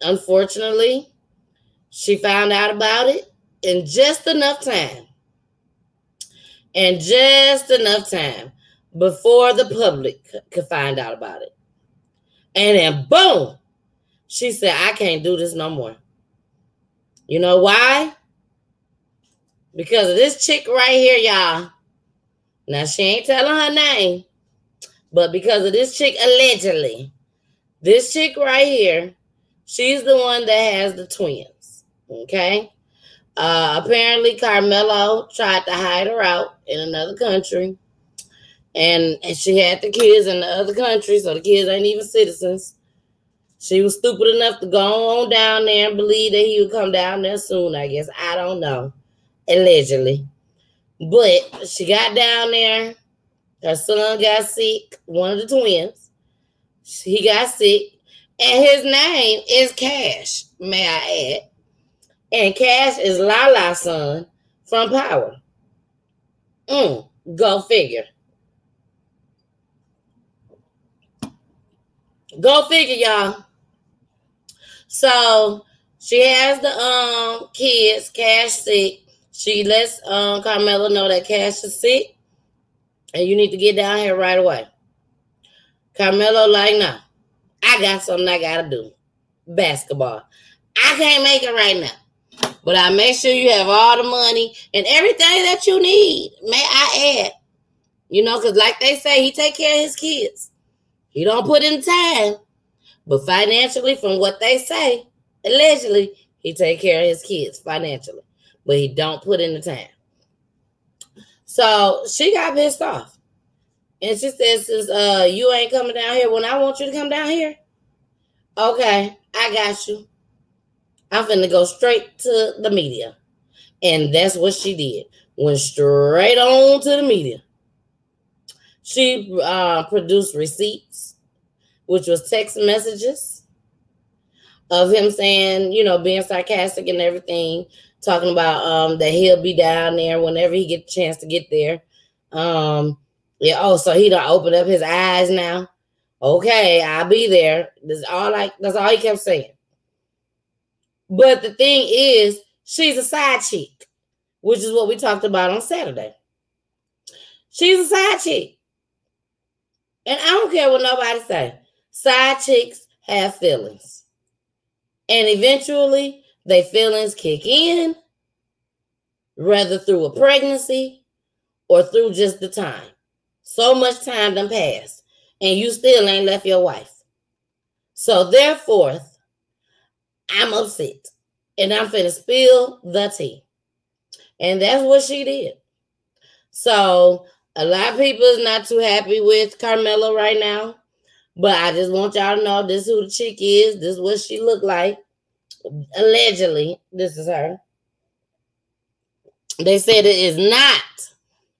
unfortunately, she found out about it in just enough time and just enough time before the public could find out about it. And then boom, she said, I can't do this no more. You know why? Because of this chick right here, y'all. Now she ain't telling her name, but because of this chick allegedly, this chick right here, she's the one that has the twins. Okay. Uh, apparently, Carmelo tried to hide her out in another country, and, and she had the kids in the other country, so the kids ain't even citizens. She was stupid enough to go on down there and believe that he would come down there soon. I guess I don't know, allegedly, but she got down there. Her son got sick, one of the twins. He got sick, and his name is Cash. May I add? And Cash is Lala's son from Power. Mm, go figure. Go figure, y'all. So she has the um kids, Cash sick. She lets um Carmelo know that Cash is sick, and you need to get down here right away. Carmelo like, nah, I got something I gotta do. Basketball. I can't make it right now. But I make sure you have all the money and everything that you need. May I add? You know, because like they say, he take care of his kids. He don't put in time. But financially, from what they say, allegedly he take care of his kids financially, but he don't put in the time. So she got pissed off. And she says, since uh you ain't coming down here when I want you to come down here, okay, I got you. I'm finna go straight to the media. And that's what she did. Went straight on to the media. She uh, produced receipts, which was text messages of him saying, you know, being sarcastic and everything, talking about um that he'll be down there whenever he get a chance to get there. Um, yeah, oh, so he don't open up his eyes now. Okay, I'll be there. That's all like that's all he kept saying. But the thing is, she's a side chick, which is what we talked about on Saturday. She's a side chick. And I don't care what nobody say. Side chicks have feelings. And eventually their feelings kick in, whether through a pregnancy or through just the time. So much time done passed, and you still ain't left your wife. So therefore, I'm upset. And I'm finna spill the tea. And that's what she did. So a lot of people is not too happy with Carmelo right now. But I just want y'all to know this is who the chick is. This is what she looked like. Allegedly, this is her. They said it is not.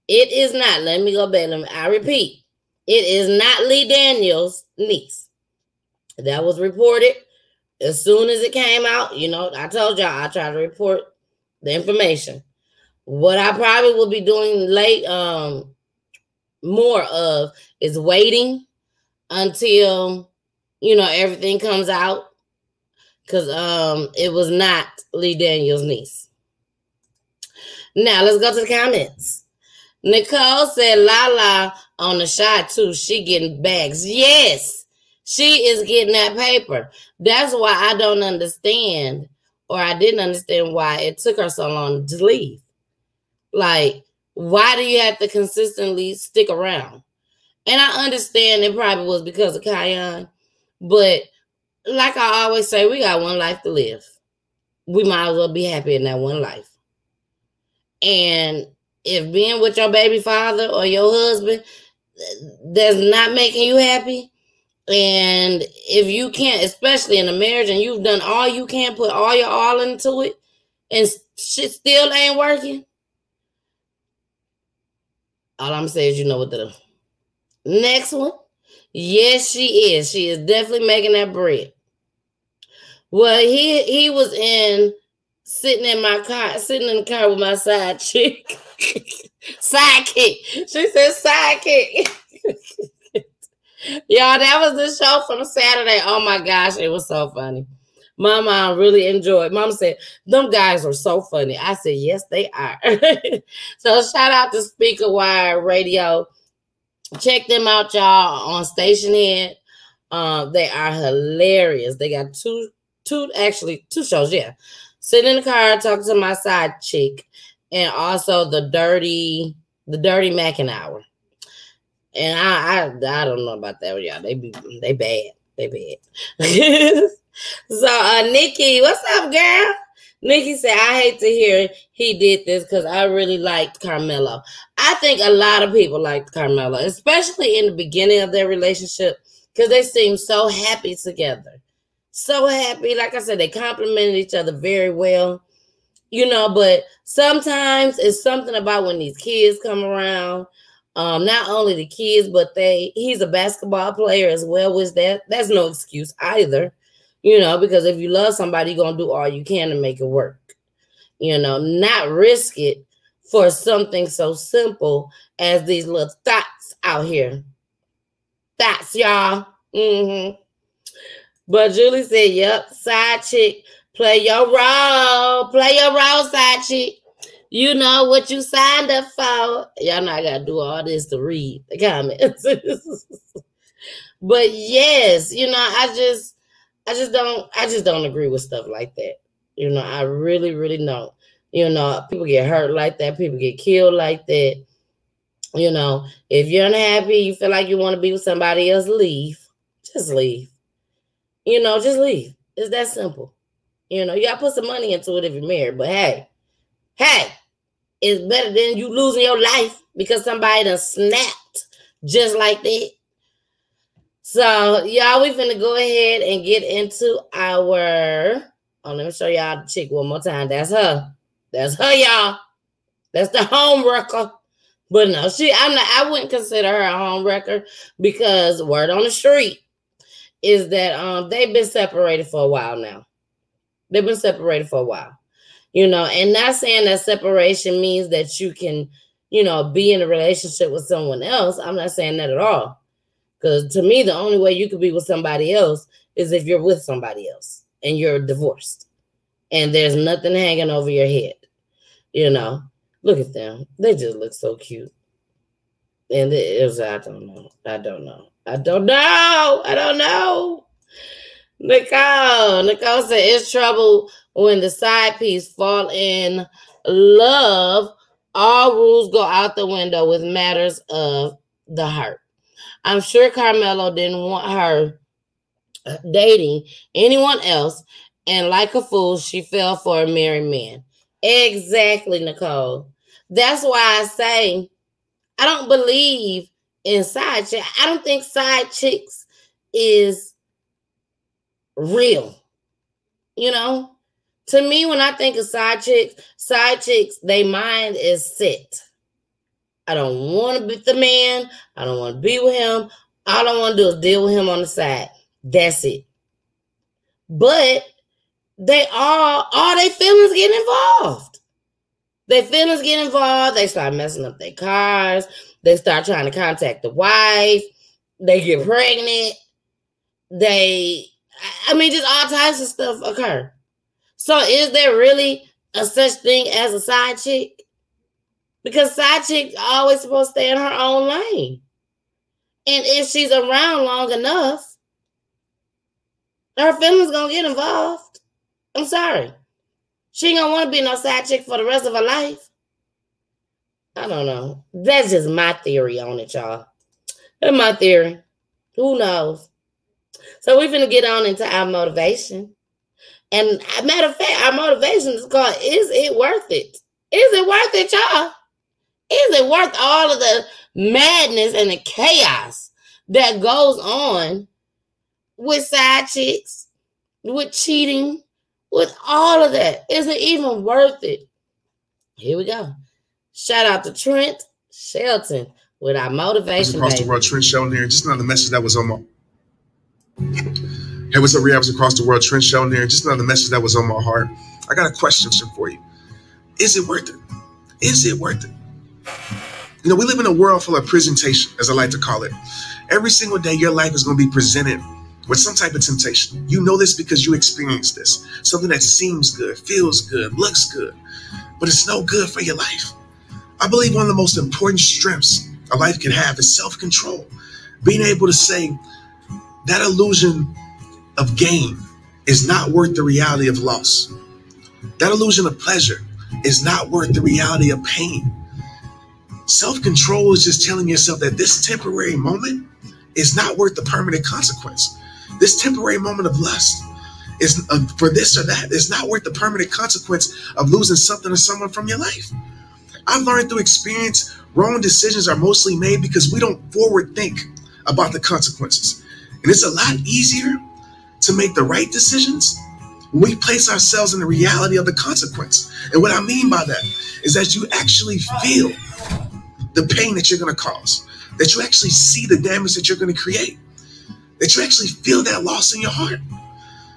It is not. Let me go back. Me, I repeat. It is not Lee Daniels' niece. That was reported as soon as it came out. You know, I told y'all I try to report the information. What I probably will be doing late, um, more of is waiting until you know everything comes out because um it was not Lee Daniels' niece. Now let's go to the comments. Nicole said Lala on the shot too. She getting bags. Yes, she is getting that paper. That's why I don't understand, or I didn't understand why it took her so long to leave. Like, why do you have to consistently stick around? And I understand it probably was because of Kiyan, but like I always say, we got one life to live. We might as well be happy in that one life. And if being with your baby father or your husband uh, that's not making you happy, and if you can't, especially in a marriage, and you've done all you can, put all your all into it, and shit still ain't working, all I'm saying is you know what do. Next one. Yes, she is. She is definitely making that bread. Well, he he was in sitting in my car, sitting in the car with my side chick. sidekick. She said sidekick. Y'all, that was the show from Saturday. Oh my gosh, it was so funny. My mom really enjoyed. Mom said, Them guys are so funny. I said, Yes, they are. so shout out to Speaker Wire Radio. Check them out, y'all, on Stationhead. Uh, they are hilarious. They got two, two, actually, two shows, yeah. Sit in the car, talk to my side chick, and also the dirty, the dirty Mackin hour. And I, I I don't know about that, y'all. They be they bad. They bad. So uh Nikki, what's up, girl? Nikki said, I hate to hear he did this because I really liked Carmelo. I think a lot of people liked Carmelo, especially in the beginning of their relationship, because they seemed so happy together. So happy. Like I said, they complimented each other very well. You know, but sometimes it's something about when these kids come around. Um, not only the kids, but they he's a basketball player as well, which that that's no excuse either you know, because if you love somebody, you're gonna do all you can to make it work. You know, not risk it for something so simple as these little thoughts out here. Thoughts, y'all. Mm-hmm. But Julie said, Yep, side chick, play your role, play your role, side chick. You know what you signed up for. Y'all know I gotta do all this to read the comments. but yes, you know, I just I just don't I just don't agree with stuff like that. You know, I really, really don't. You know, people get hurt like that, people get killed like that. You know, if you're unhappy, you feel like you want to be with somebody else, leave. Just leave. You know, just leave. It's that simple. You know, you gotta put some money into it if you're married. But hey, hey, it's better than you losing your life because somebody done snapped just like that. So, y'all, we finna go ahead and get into our. Oh, let me show y'all the chick one more time. That's her. That's her, y'all. That's the home wrecker. But no, she. I'm not. I wouldn't consider her a home wrecker because word on the street is that um they've been separated for a while now. They've been separated for a while, you know, and not saying that separation means that you can, you know, be in a relationship with someone else. I'm not saying that at all. Because to me, the only way you could be with somebody else is if you're with somebody else and you're divorced and there's nothing hanging over your head. You know, look at them. They just look so cute. And it was, I don't know. I don't know. I don't know. I don't know. Nicole. Nicole said it's trouble when the side piece fall in love. All rules go out the window with matters of the heart. I'm sure Carmelo didn't want her uh, dating anyone else, and like a fool, she fell for a married man. Exactly, Nicole. That's why I say I don't believe in side chick. I don't think side chicks is real. You know, to me, when I think of side chicks, side chicks, they mind is set. I don't want to be the man. I don't want to be with him. All I want to do is deal with him on the side. That's it. But they all, all their feelings get involved. Their feelings get involved. They start messing up their cars. They start trying to contact the wife. They get pregnant. They, I mean, just all types of stuff occur. So, is there really a such thing as a side chick? Because side chicks always supposed to stay in her own lane. And if she's around long enough, her feelings gonna get involved. I'm sorry. She ain't gonna want to be no side chick for the rest of her life. I don't know. That's just my theory on it, y'all. That's my theory. Who knows? So we're gonna get on into our motivation. And matter of fact, our motivation is called Is It Worth It? Is it worth it, y'all? Is it worth all of the madness and the chaos that goes on with side chicks, with cheating, with all of that? Is it even worth it? Here we go. Shout out to Trent Shelton with our motivation. across baby. the world, Trent Shelton here. Just another message that was on my. Hey, what's up, rehabs across the world? Trent Shelton here. Just another message that was on my heart. I got a question for you. Is it worth it? Is it worth it? You know, we live in a world full of presentation, as I like to call it. Every single day, your life is going to be presented with some type of temptation. You know this because you experienced this. Something that seems good, feels good, looks good, but it's no good for your life. I believe one of the most important strengths a life can have is self control. Being able to say that illusion of gain is not worth the reality of loss. That illusion of pleasure is not worth the reality of pain. Self control is just telling yourself that this temporary moment is not worth the permanent consequence. This temporary moment of lust is uh, for this or that is not worth the permanent consequence of losing something or someone from your life. I've learned through experience wrong decisions are mostly made because we don't forward think about the consequences. And it's a lot easier to make the right decisions we place ourselves in the reality of the consequence. And what I mean by that is that you actually feel the pain that you're going to cause, that you actually see the damage that you're going to create, that you actually feel that loss in your heart.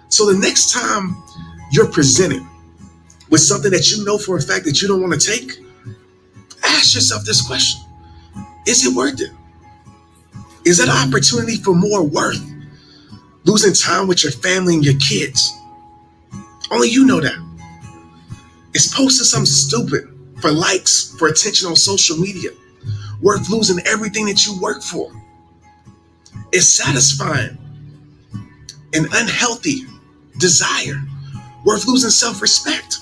So the next time you're presented with something that you know for a fact that you don't want to take, ask yourself this question Is it worth it? Is that an opportunity for more worth? Losing time with your family and your kids. Only you know that. It's posting something stupid for likes, for attention on social media, worth losing everything that you work for. It's satisfying an unhealthy desire, worth losing self respect.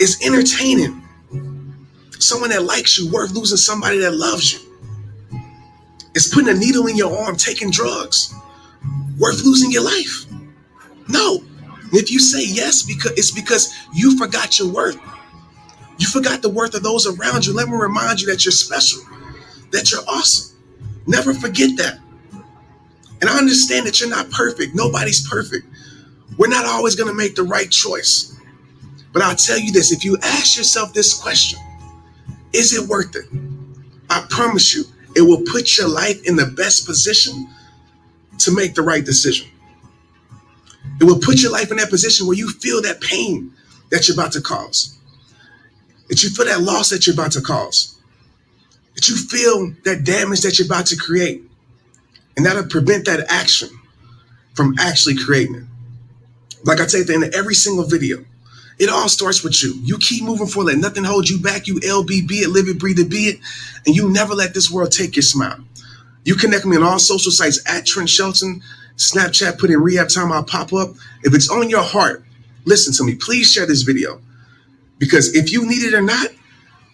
It's entertaining someone that likes you, worth losing somebody that loves you. It's putting a needle in your arm, taking drugs, worth losing your life. No, if you say yes, because it's because you forgot your worth. You forgot the worth of those around you. Let me remind you that you're special, that you're awesome. Never forget that. And I understand that you're not perfect. Nobody's perfect. We're not always going to make the right choice. But I'll tell you this if you ask yourself this question, is it worth it? I promise you, it will put your life in the best position to make the right decision. It will put your life in that position where you feel that pain that you're about to cause, that you feel that loss that you're about to cause, that you feel that damage that you're about to create. And that'll prevent that action from actually creating it. Like I say at the end of every single video, it all starts with you. You keep moving forward, let nothing hold you back. You LB, be it, live it, breathe it, be it. And you never let this world take your smile. You connect me on all social sites at Trent Shelton, Snapchat, put in rehab time, I'll pop up. If it's on your heart, listen to me. Please share this video. Because if you need it or not,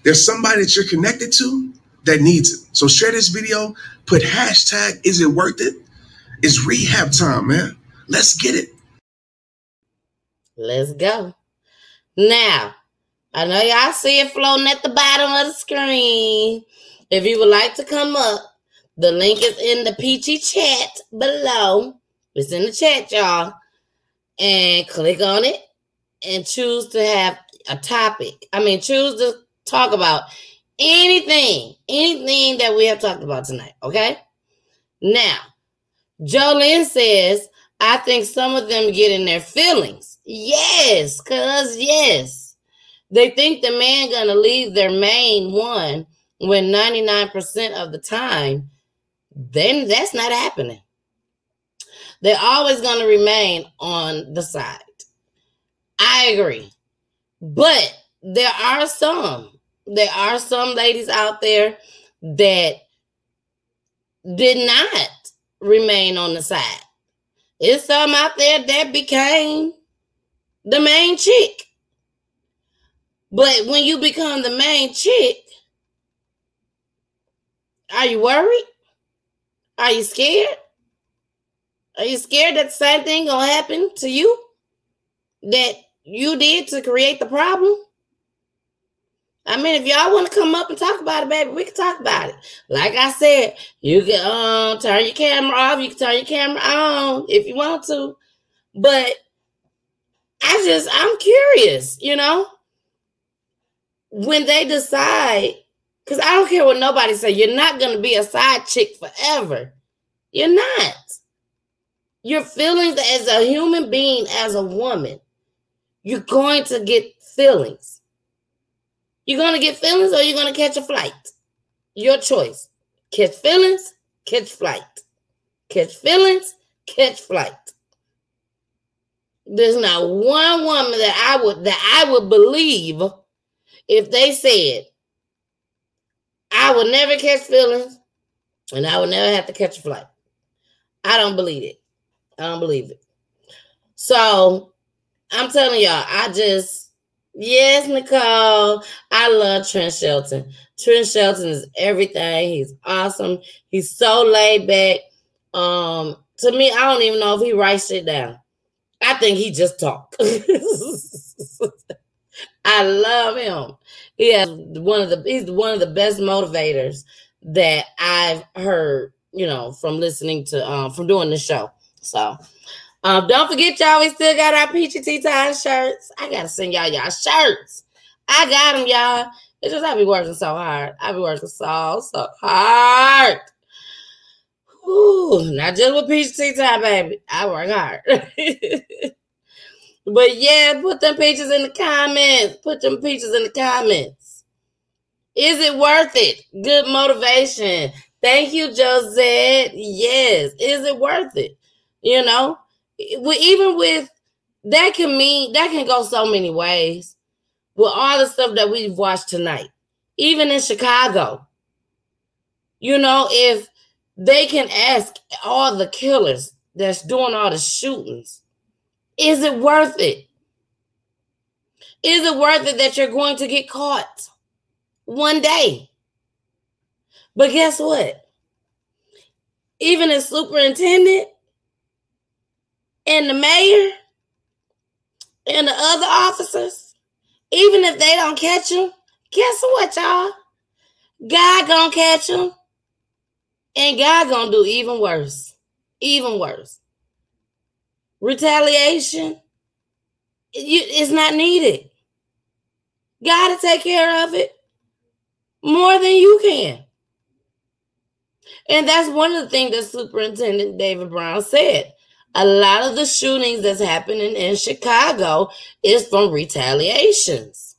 there's somebody that you're connected to that needs it. So share this video, put hashtag, is it worth it? It's rehab time, man. Let's get it. Let's go. Now, I know y'all see it floating at the bottom of the screen. If you would like to come up, the link is in the peachy chat below. It's in the chat, y'all. And click on it and choose to have a topic. I mean, choose to talk about anything, anything that we have talked about tonight. Okay. Now, Jolene says, I think some of them get in their feelings. Yes, cuz yes. They think the man gonna leave their main one when 99% of the time, then that's not happening. They're always gonna remain on the side. I agree. But there are some, there are some ladies out there that did not remain on the side. It's some out there that became the main chick. But when you become the main chick, are you worried? Are you scared? Are you scared that the same thing gonna happen to you that you did to create the problem? I mean, if y'all want to come up and talk about it, baby, we can talk about it. Like I said, you can um turn your camera off, you can turn your camera on if you want to. But I just I'm curious, you know, when they decide, because I don't care what nobody say, you're not gonna be a side chick forever. You're not. Your feelings as a human being, as a woman, you're going to get feelings. You're going to get feelings or you're going to catch a flight. Your choice. Catch feelings, catch flight. Catch feelings, catch flight. There's not one woman that I would that I would believe if they said I would never catch feelings and I would never have to catch a flight. I don't believe it. I don't believe it. So I'm telling y'all, I just Yes, Nicole. I love Trent Shelton. Trent Shelton is everything. He's awesome. He's so laid back. Um, to me, I don't even know if he writes shit down. I think he just talk. I love him. He has one of the he's one of the best motivators that I've heard, you know, from listening to um from doing the show. So um, don't forget, y'all, we still got our Peachy Tea Tyme shirts. I gotta send y'all y'all shirts. I got them, y'all. It's just I be working so hard. I be working so so hard. Ooh, not just with Peachy Tea Tyme, baby. I work hard. but yeah, put them pictures in the comments. Put them pictures in the comments. Is it worth it? Good motivation. Thank you, Josette. Yes. Is it worth it? You know, even with that can mean that can go so many ways with all the stuff that we've watched tonight even in chicago you know if they can ask all the killers that's doing all the shootings is it worth it is it worth it that you're going to get caught one day but guess what even a superintendent and the mayor, and the other officers, even if they don't catch him, guess what, y'all? God gonna catch him, and God gonna do even worse, even worse. Retaliation, you, it's not needed. God to take care of it more than you can. And that's one of the things that Superintendent David Brown said. A lot of the shootings that's happening in Chicago is from retaliations,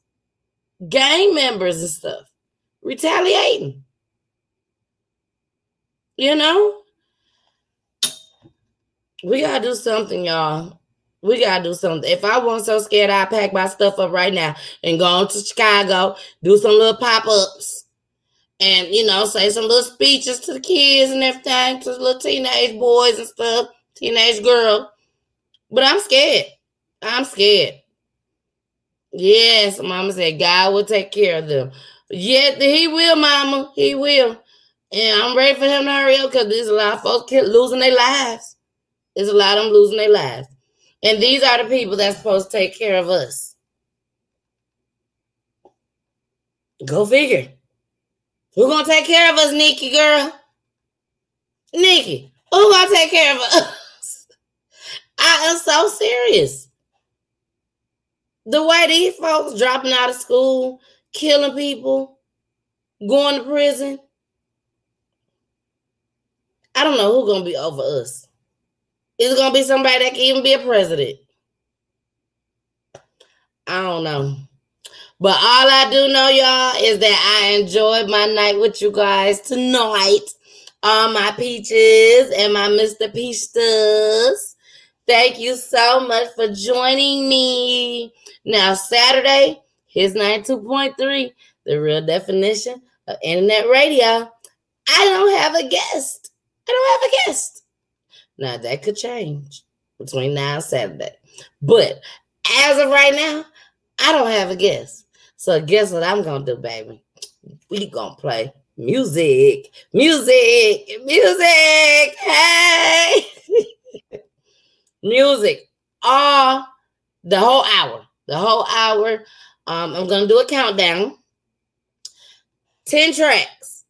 gang members and stuff retaliating. You know, we gotta do something, y'all. We gotta do something. If I wasn't so scared, I'd pack my stuff up right now and go on to Chicago, do some little pop-ups, and you know, say some little speeches to the kids and everything, to the little teenage boys and stuff, teenage girl. But I'm scared. I'm scared. Yes, mama said God will take care of them. Yeah, he will, mama. He will. And I'm ready for him to hurry up because there's a lot of folks losing their lives. There's a lot of them losing their lives. And these are the people that's supposed to take care of us. Go figure. Who gonna take care of us, Nikki girl? Nikki, who gonna take care of us? I am so serious. The way these folks dropping out of school, killing people, going to prison. I don't know who's gonna be over us. Is it gonna be somebody that can even be a president? I don't know. But all I do know, y'all, is that I enjoyed my night with you guys tonight. All my peaches and my Mr. Peachsters. Thank you so much for joining me. Now, Saturday, here's 92.3, the real definition of internet radio. I don't have a guest. I don't have a guest. Now, that could change between now and Saturday. But as of right now, I don't have a guess. So guess what I'm gonna do, baby? We gonna play music, music, music. Hey, music. All the whole hour, the whole hour. Um, I'm gonna do a countdown. Ten tracks.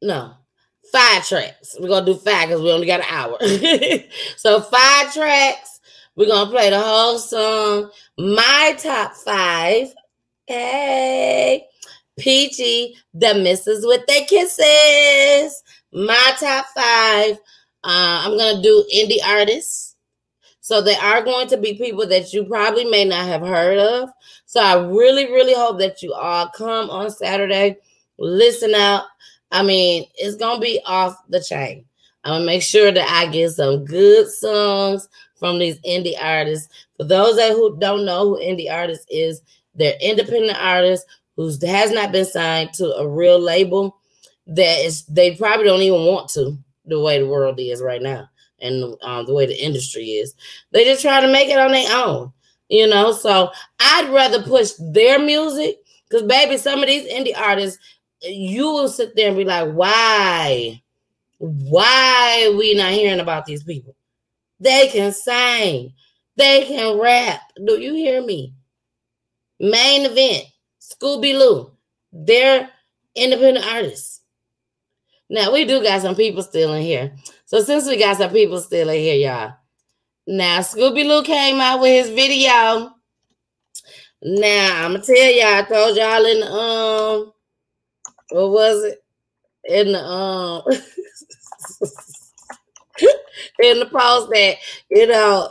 No, five tracks. We're gonna do five because we only got an hour. so five tracks. We're gonna play the whole song. My top five. Hey, Peachy, the misses with their kisses. My top five. Uh, I'm gonna do indie artists. So they are going to be people that you probably may not have heard of. So I really, really hope that you all come on Saturday, listen out. I mean, it's gonna be off the chain. I'm gonna make sure that I get some good songs from these indie artists. For those that who don't know who indie artists is, they're independent artists who has not been signed to a real label. That is, they probably don't even want to the way the world is right now and um, the way the industry is. They just try to make it on their own, you know. So I'd rather push their music because, baby, some of these indie artists, you will sit there and be like, why? Why we not hearing about these people? They can sing, they can rap. Do you hear me? Main event, Scooby Loo. They're independent artists. Now we do got some people still in here. So since we got some people still in here, y'all. Now Scooby Loo came out with his video. Now I'm gonna tell y'all, I told y'all in um what was it? In the um in the post that you know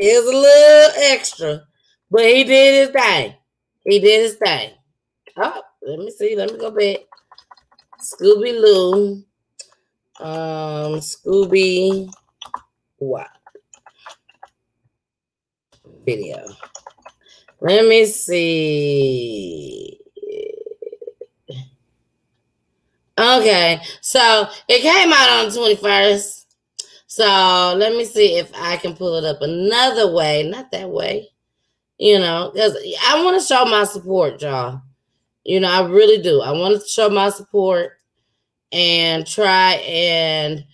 is a little extra, but he did his thing. He did his thing. Oh, let me see. Let me go back. Scooby Loo. Um, Scooby what video. Let me see. Okay, so it came out on the 21st. So let me see if I can pull it up another way, not that way, you know, because I want to show my support, y'all. You know, I really do. I want to show my support and try and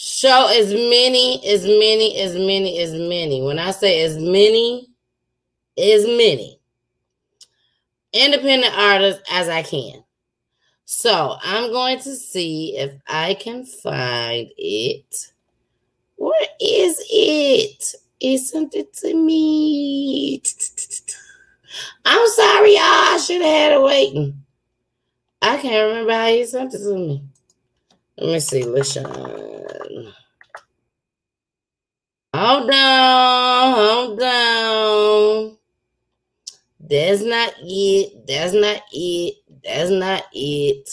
Show as many, as many, as many, as many. When I say as many, as many independent artists as I can. So I'm going to see if I can find it. Where is it? It sent it to me. I'm sorry, y'all. I should have had it waiting. I can't remember how he sent it to me. Let me see, LaShawn. Uh, hold on, hold on. That's not it. That's not it. That's not it.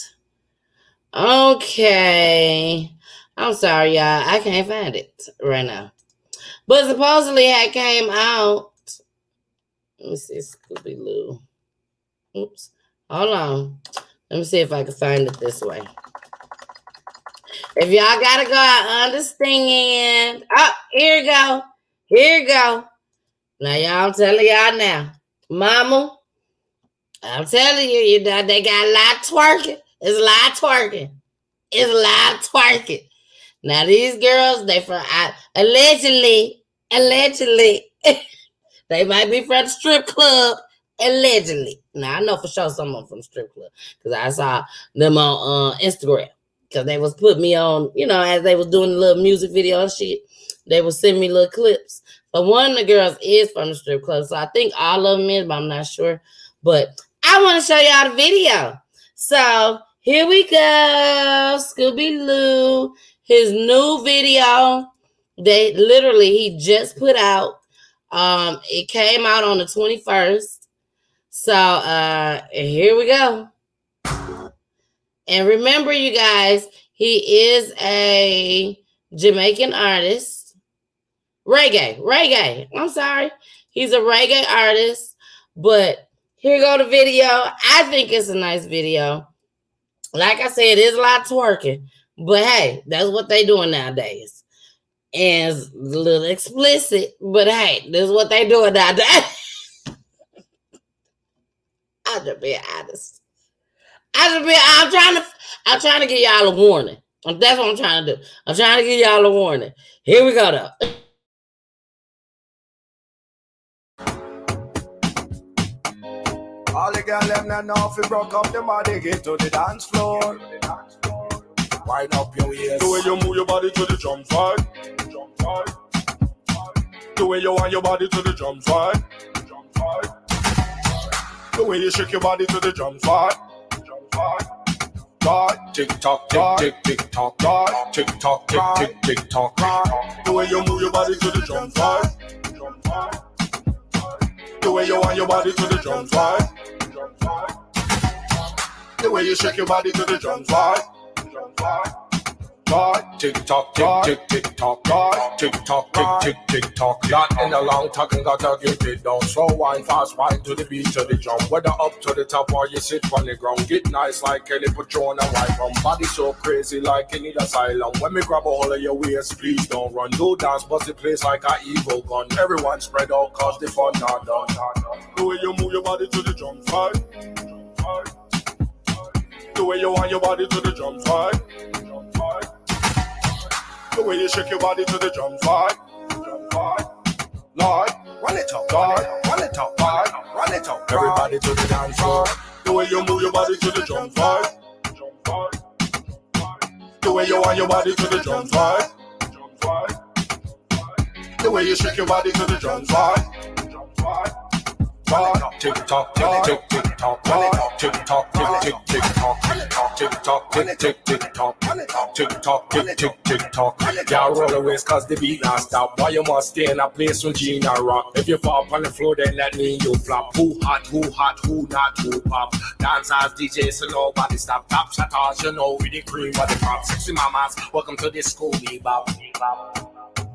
Okay. I'm sorry, y'all. I can't find it right now. But supposedly it came out. Let me see, Scooby Loo. Oops. Hold on. Let me see if I can find it this way. If y'all gotta go, I understand. Oh, here you go. Here you go. Now, y'all, I'm telling y'all now. Mama, I'm telling you, you know, they got a lot twerking. It's a lot twerking. It's a lot twerking. Now these girls, they from I, allegedly, allegedly, they might be from the strip club. Allegedly. Now I know for sure someone from the strip club because I saw them on uh, Instagram because they was putting me on, you know, as they was doing the little music video and shit. They was sending me little clips. But one of the girls is from the strip club, so I think all of them is, but I'm not sure. But I want to show y'all the video. So here we go, Scooby Loo, his new video. They literally he just put out. Um, it came out on the 21st. So uh here we go. And remember, you guys, he is a Jamaican artist. Reggae, reggae. I'm sorry. He's a reggae artist, but here go the video. I think it's a nice video. Like I said, it is a lot twerking, but hey, that's what they doing nowadays. It's a little explicit, but hey, this is what they doing nowadays. I'm just being honest. I just be I'm trying to I'm trying to give y'all a warning. That's what I'm trying to do. I'm trying to give y'all a warning. Here we go though. All the girl them now know you broke up the body, get to the dance floor. Wind up your waist. The way you move your body to the drum side. The way you want your body to the drum side. The way you shake your body to the drum side. God, tick tock, tick tick tick tock, God, tick tock, tick tick tick tock. The way you move your body to the drum side. The way you want your body to the drums, side. The way you shake your body to the drum side. God, tick tock, tick tick tick tock, God, tick tock, tick tick tick tock. Not in a long talking, gotta get it down. Slow wine, fast wine to the beat to the drum. Whether up to the top or you sit on the ground, get nice like Kelly Patron and white rum. Body so crazy like need asylum. When me grab a hold of your waist, please don't run. Do dance, bust the place like a evil gun. Everyone spread out, cause the fun not done. The way you move your body to the drum side. The way you want your body to the drum side. The way you shake your body to the drum. Jump side. Lord, run it up, Lord, run it up, Lord, run it up. Everybody to the dance floor. The way you move your body to the drum side. Jump side. The way you want your body to the drum side. Jump side. The way you shake your body to the drum. Jump side. God, tick tock, tick tick tick tock, tick tock, tick tick tick tock, tick tock, tick tick tick tock, tick tock, tick tick tick tock. Y'all roll the cause the beat not stop. Why you must stay in a place when Gina rock? If you fall on the floor, then that mean you flop. Who hot, who hot, who not, who pop? Dance as DJ, so nobody stop. Top shot, you know, with the cream of the crop. Sexy mamas, welcome to this Scooby Bop.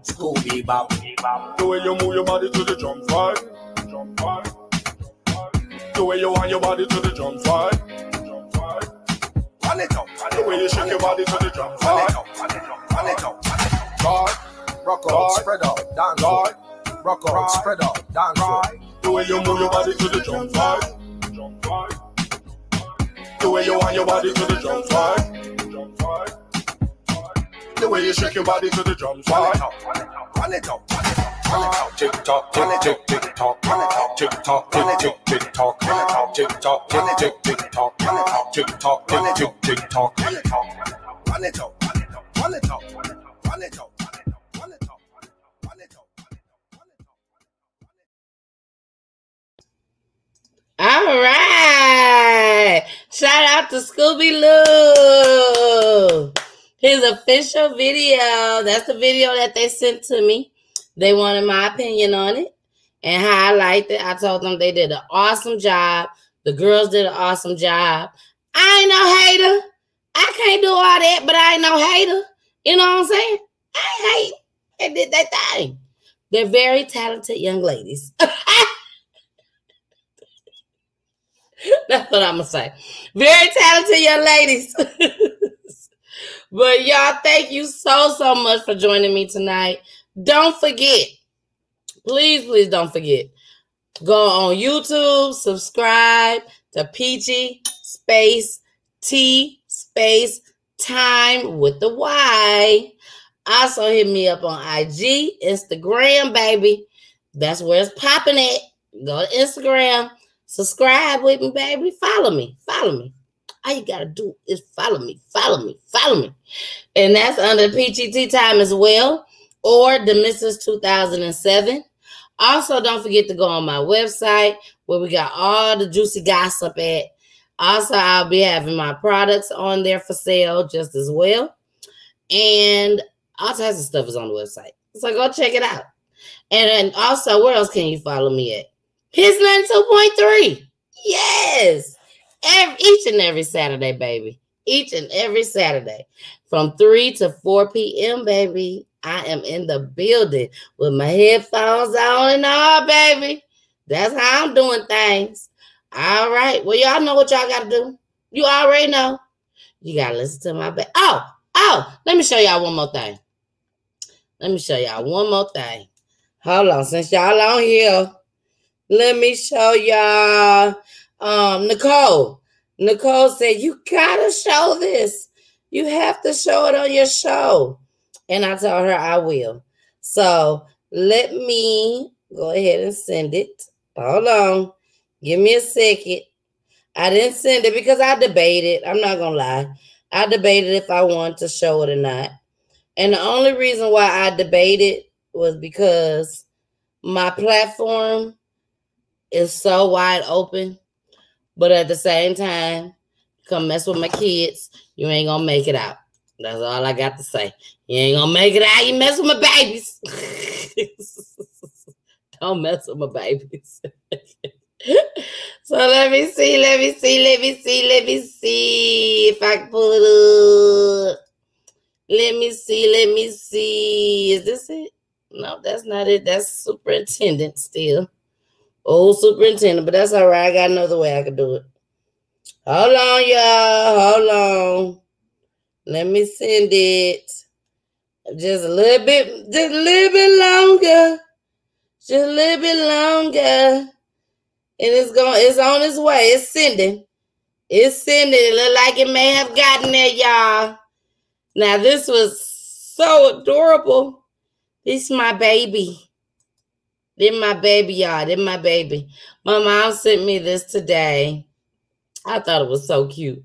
Scooby Bop. The way you move your body to the drum side. Jump side. The way you want your body to the drum. Jump side. It up, The way you shake your body to the drum run side. it up, run it up, it up. God, rock out, spread out, dance God. Rock out, spread out, dance The way you move your body to the drum side. The way you want your body to the drum side. The way you shake your body to the drums, why? Run it up, run it up, run it up, All right. Shout out to Scooby Loo. His official video. That's the video that they sent to me. They wanted my opinion on it and how I liked it. I told them they did an awesome job. The girls did an awesome job. I ain't no hater. I can't do all that, but I ain't no hater. You know what I'm saying? I hate. They did that thing. They're very talented young ladies. That's what I'm gonna say. Very talented young ladies. but y'all, thank you so so much for joining me tonight. Don't forget, please, please don't forget. Go on YouTube, subscribe to Peachy Space T Space Time with the Y. Also hit me up on IG, Instagram, baby. That's where it's popping at. Go to Instagram. Subscribe with me, baby. Follow me. Follow me. All you gotta do is follow me, follow me, follow me. And that's under PGT time as well, or the Mrs. 2007. Also, don't forget to go on my website where we got all the juicy gossip at. Also, I'll be having my products on there for sale just as well. And all types of stuff is on the website. So go check it out. And then also, where else can you follow me at? His 92.3. Yes. Every, each and every Saturday, baby. Each and every Saturday. From 3 to 4 p.m., baby. I am in the building with my headphones on and all, baby. That's how I'm doing things. All right. Well, y'all know what y'all got to do. You already know. You got to listen to my back. Oh, oh, let me show y'all one more thing. Let me show y'all one more thing. Hold on. Since y'all on here, let me show y'all. Um, Nicole. Nicole said, You gotta show this. You have to show it on your show. And I told her I will. So let me go ahead and send it. Hold on. Give me a second. I didn't send it because I debated. I'm not gonna lie. I debated if I wanted to show it or not. And the only reason why I debated was because my platform is so wide open. But at the same time, come mess with my kids, you ain't gonna make it out. That's all I got to say. You ain't gonna make it out. You mess with my babies. Don't mess with my babies. so let me see, let me see, let me see, let me see if I can pull it up. Let me see, let me see. Is this it? No, that's not it. That's superintendent still. Old superintendent, but that's all right. I got another way I could do it. Hold on, y'all. Hold on. Let me send it. Just a little bit, just a little bit longer. Just a little bit longer. And it's going, it's on its way. It's sending. It's sending. It look like it may have gotten there, y'all. Now, this was so adorable. This is my baby. Then my baby, y'all. Then my baby. My mom sent me this today. I thought it was so cute.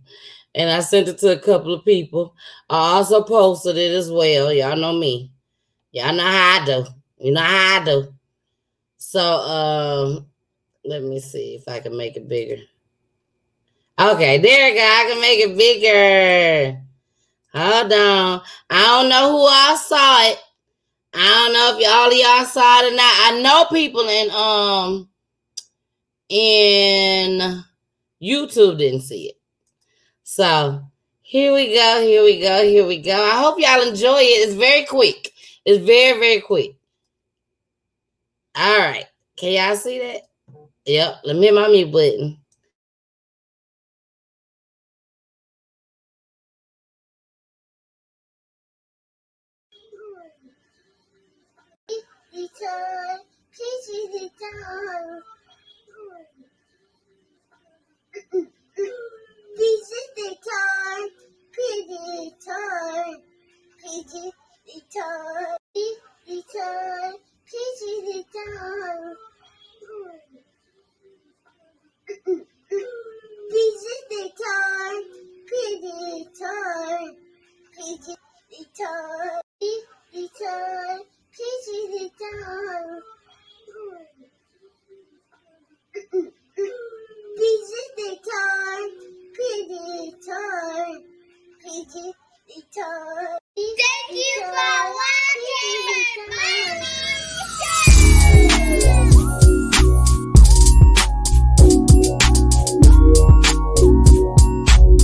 And I sent it to a couple of people. I also posted it as well. Y'all know me. Y'all know how I do. You know how I do. So um let me see if I can make it bigger. Okay, there you go. I can make it bigger. Hold on. I don't know who all saw it. I don't know if all of y'all saw it or not. I know people in um in YouTube didn't see it. So here we go, here we go, here we go. I hope y'all enjoy it. It's very quick. It's very, very quick. All right. Can y'all see that? Yep. Let me hit my mute button. This is the time, pretty time, pretty time, pretty time, pretty time. This is the time, pretty time, pretty time, pretty time, pretty time. This is the time. Return. Return. Return. Thank you for watching, mommy.